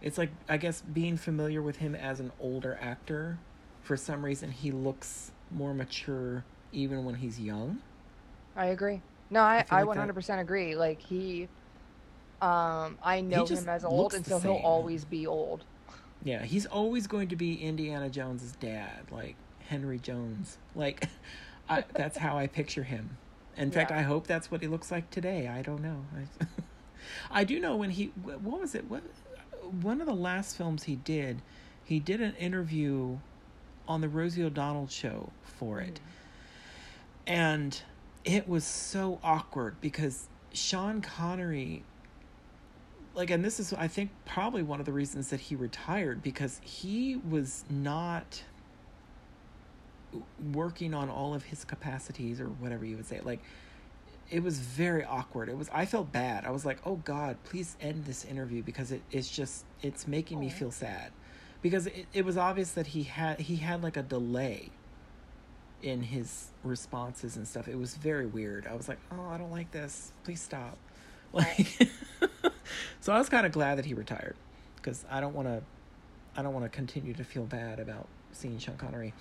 It's like I guess being familiar with him as an older actor, for some reason he looks more mature even when he's young. I agree. No, I, I like 100% agree. Like he, um, I know him as old, and so he'll always be old. Yeah, he's always going to be Indiana Jones's dad, like Henry Jones. Like I, that's how I picture him. In fact, Yeah. I hope that's what he looks like today. I don't know. I, I do know when he what was it? What one of the last films he did, he did an interview on the Rosie O'Donnell show for it. Mm-hmm. And it was so awkward because Sean Connery like and this is I think probably one of the reasons that he retired because he was not working on all of his capacities or whatever you would say like it was very awkward it was i felt bad i was like oh god please end this interview because it, it's just it's making me feel sad because it, it was obvious that he had he had like a delay in his responses and stuff. It was very weird. I was like, oh, I don't like this. Please stop. Like, so I was kind of glad that he retired because I don't want to. I don't want to continue to feel bad about seeing Sean Connery.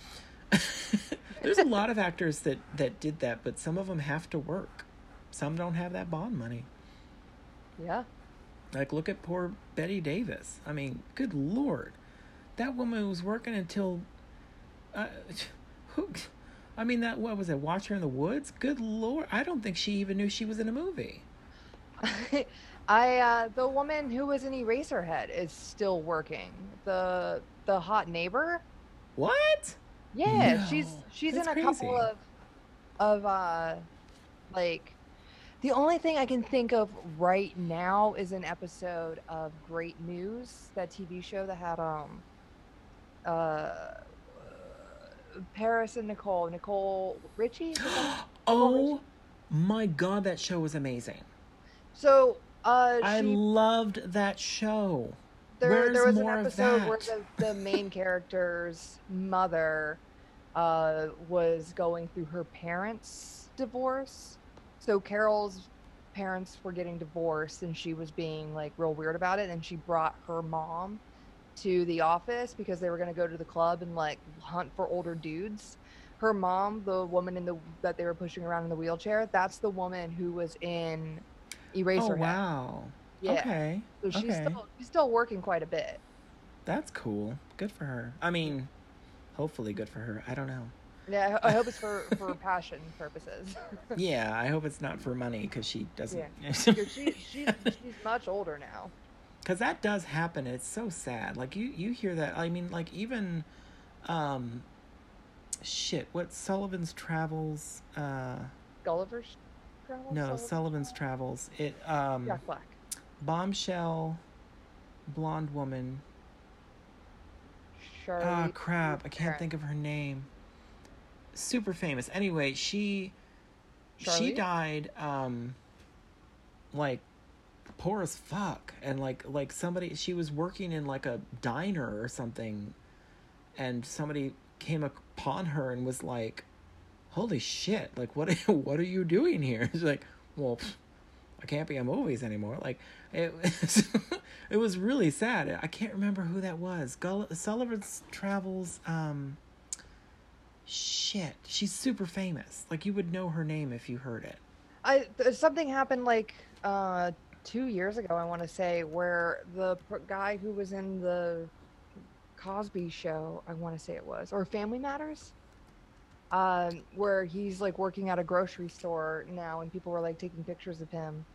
There's a lot of actors that that did that, but some of them have to work. Some don't have that bond money. Yeah. Like look at poor Bette Davis. I mean, good lord, that woman was working until. Uh, who? I mean, that what was it? Watcher in the Woods. Good lord, I don't think she even knew she was in a movie. I uh the woman who was in Eraserhead is still working. The the hot neighbor. What? Yeah, No, she's she's in a couple of of uh like the only thing I can think of right now is an episode of Great News, that TV show that had um uh Paris and Nicole, Nicole Richie. Oh my god, that show was amazing. So uh I she loved that show. There Where's there was an episode where the, the main character's mother uh, was going through her parents' divorce. So Carol's parents were getting divorced, and she was being like real weird about it. And she brought her mom to the office because they were going to go to the club and like hunt for older dudes. Her mom, the woman in the that they were pushing around in the wheelchair, that's the woman who was in Eraserhead. Oh wow. Yeah. Okay. So she's okay. still she's still working quite a bit. That's cool. Good for her. I mean, hopefully good for her. I don't know. Yeah, I, hope it's for for passion purposes. Yeah, I hope it's not for money because she doesn't. Yeah. she, she's she's much older now. Because that does happen. It's so sad. Like you, you hear that. I mean, like even, um, shit. What Sullivan's Travels? Uh, Gulliver's Travels. no, Sullivan? Sullivan's Travels. It um, Jack Black. Bombshell, blonde woman. Charlie. Ah, crap! I can't think of her name. Super famous. Anyway, she she died um like poor as fuck and like like somebody she was working in like a diner or something and somebody came upon her and was like holy shit like what what are you doing here she's like well pff, i can't be in movies anymore. Like it it was really sad. I can't remember who that was. Gull- sullivan's travels um shit. She's super famous. Like you would know her name if you heard it. I something happened like uh two years ago. I want to say where the guy who was in the Cosby Show, I want to say it was, or Family Matters, um, where he's like working at a grocery store now, and people were like taking pictures of him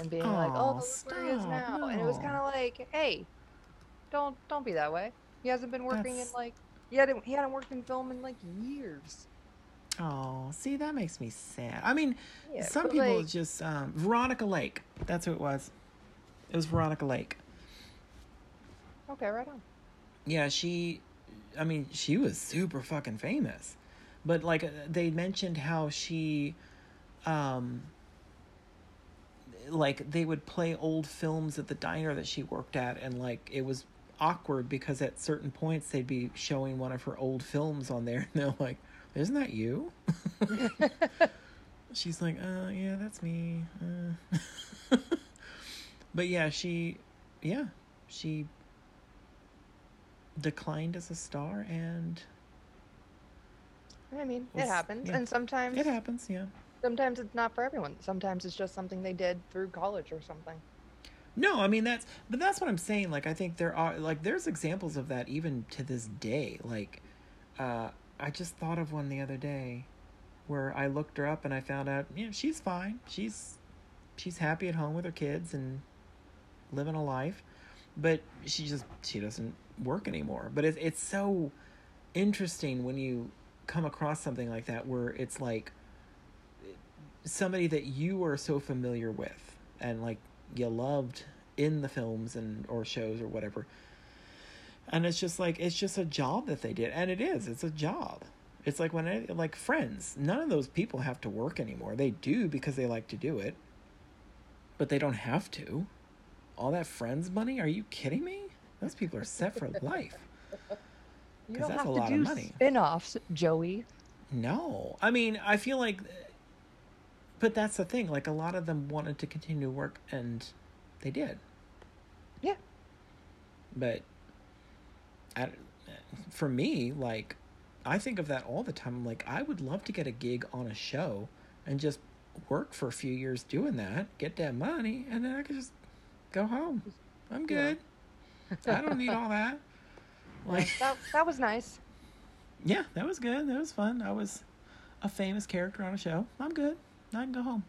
and being like, "Oh, look where he is stop, now," and it was kind of like, "Hey, don't don't be that way. He hasn't been working That's- in like he hadn't he hadn't worked in film in like years." Oh, see, that makes me sad. I mean, Yeah, some people like- just um, Veronica Lake. That's who it was. It was Veronica Lake. Okay, right on. Yeah, she. I mean, she was super fucking famous, but like uh, they mentioned how she, um, like they would play old films at the diner that she worked at, and like it was awkward because at certain points they'd be showing one of her old films on there, and they're like, "Isn't that you?" She's like, "Uh, yeah, that's me." Uh. but yeah, she, yeah, she declined as a star, and I mean, it happens, yeah. and sometimes it happens. Yeah. sometimes it's not for everyone. Sometimes it's just something they did through college or something. No, I mean that's but that's what I'm saying. Like I think there are like there's examples of that even to this day. Like uh I just thought of one the other day where I looked her up and I found out, yeah, she's fine. She's she's happy at home with her kids and living a life. But she just she doesn't work anymore. But it's it's so interesting when you come across something like that where it's like somebody that you are so familiar with and like you loved in the films and or shows or whatever. And it's just like it's just a job that they did. And it is. It's a job. It's like when I, like friends. None of those people have to work anymore. They do because they like to do it. But they don't have to. All that friends money? Are you kidding me? Those people are set for life You because don't that's have a to lot do of money. spin-offs, Joey. No, I mean, I feel like, but that's the thing. Like a lot of them wanted to continue to work, and they did. Yeah. But, I, for me, like, I think of that all the time. Like, I would love to get a gig on a show and just work for a few years doing that, get that money, and then I could just go home. I'm Yeah. good. I don't need all that. Like, That that was nice. yeah, that was good. That was fun. I was a famous character on a show. I'm good. I can go home.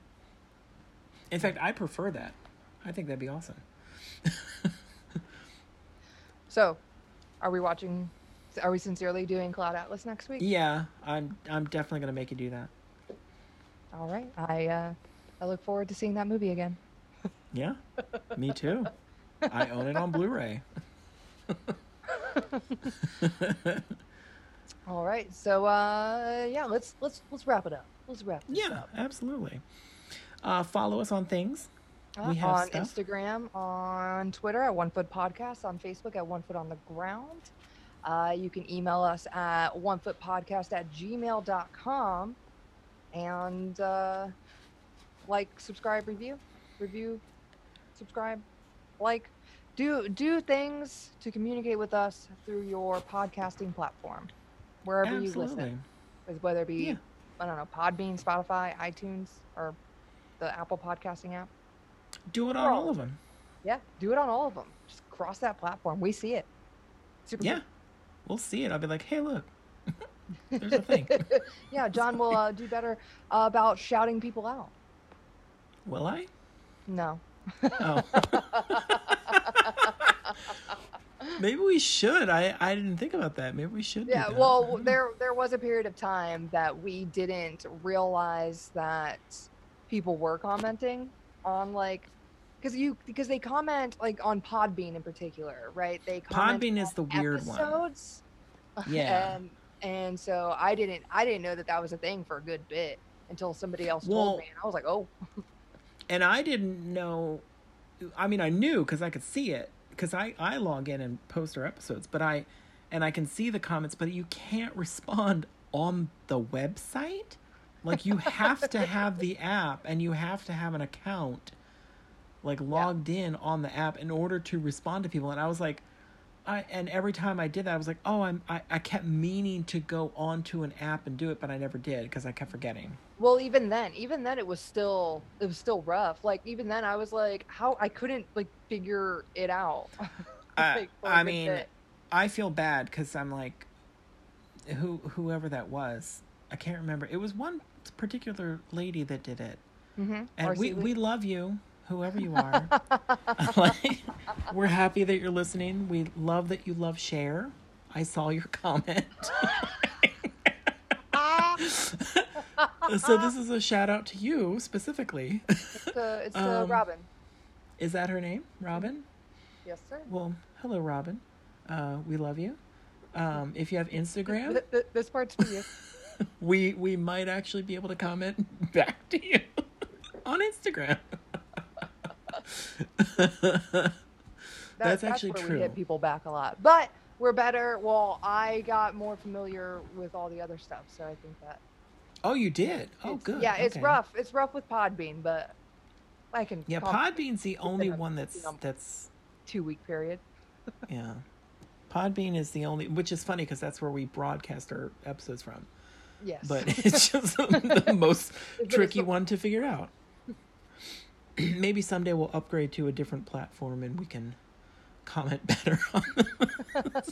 In fact, I prefer that. I think that'd be awesome. So, are we watching? Are we sincerely doing Cloud Atlas next week? Yeah, I'm. I'm definitely gonna make you do that. All right. I uh, I look forward to seeing that movie again. Yeah, me too. I own it on Blu-ray. All right. So uh, yeah, let's let's let's wrap it up. Let's wrap yeah, up. absolutely. Uh, follow us on things. Uh, we have on stuff. Instagram, on Twitter at One Foot Podcast, on Facebook at One Foot on the Ground. Uh, you can email us at onefootpodcast at gmail.com and uh, like, subscribe, review, review, subscribe, like, do do things to communicate with us through your podcasting platform, wherever you Absolutely. listen, whether it be Yeah. I don't know Podbean, Spotify, iTunes, or the Apple podcasting app. Do it on all of them. Yeah, do it on all of them. Just cross that platform. We see it. Super Yeah, we'll see it. I'll be like, hey, look, there's a thing. yeah, John will uh, do better uh, about shouting people out. Will I? No. Oh. Maybe we should. I I didn't think about that. Maybe we should. Yeah. Well, there there was a period of time that we didn't realize that people were commenting on like because you because they comment like on Podbean in particular, right? They comment Podbean is the weird one. episodes. Yeah. and and so I didn't I didn't know that that was a thing for a good bit until somebody else Well- told me, and I was like, oh, and I didn't know. I mean, I knew because I could see it because I I log in and post our episodes, but I and I can see the comments, but you can't respond on the website. Like you have to have the app and you have to have an account like logged in on the app in order to respond to people. And I was like, I and every time I did that, I was like, oh, I'm I, I kept meaning to go onto an app and do it, but I never did because I kept forgetting. Well, even then, even then, it was still it was still rough. Like even then, I was like, how I couldn't like figure it out. I, Like, I good mean, bit. I feel bad because I'm like, who whoever that was, I can't remember. It was one particular lady that did it, mm-hmm. and we we love you, whoever you are. like, we're happy that you're listening. We love that you love share. I saw your comment. so this is a shout out to you specifically. it's uh, it's uh, Um, Robin. is that her name, Robin? Yes, sir. Well, hello, Robin. Uh, we love you. Um, if you have Instagram, Th- th- this part's for you. we we might actually be able to comment back to you on Instagram. That- That's actually where true. We hit people back a lot, but we're better. Well, I got more familiar with all the other stuff, so I think that. Oh, you did. Oh, good. Yeah, it's rough. It's rough with Podbean, but I can. Yeah, Podbean's the only one that's that's two week period. yeah. Podbean is the only, which is funny because that's where we broadcast our episodes from. Yes, But it's just the most tricky one to figure out. Maybe someday we'll upgrade to a different platform and we can comment better on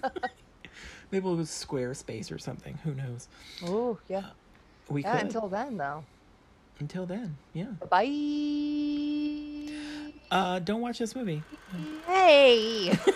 Maybe we'll use Squarespace or something. Who knows? Oh yeah. We Yeah, could. until then though. Until then, yeah. Bye. Uh, don't watch this movie. Hey.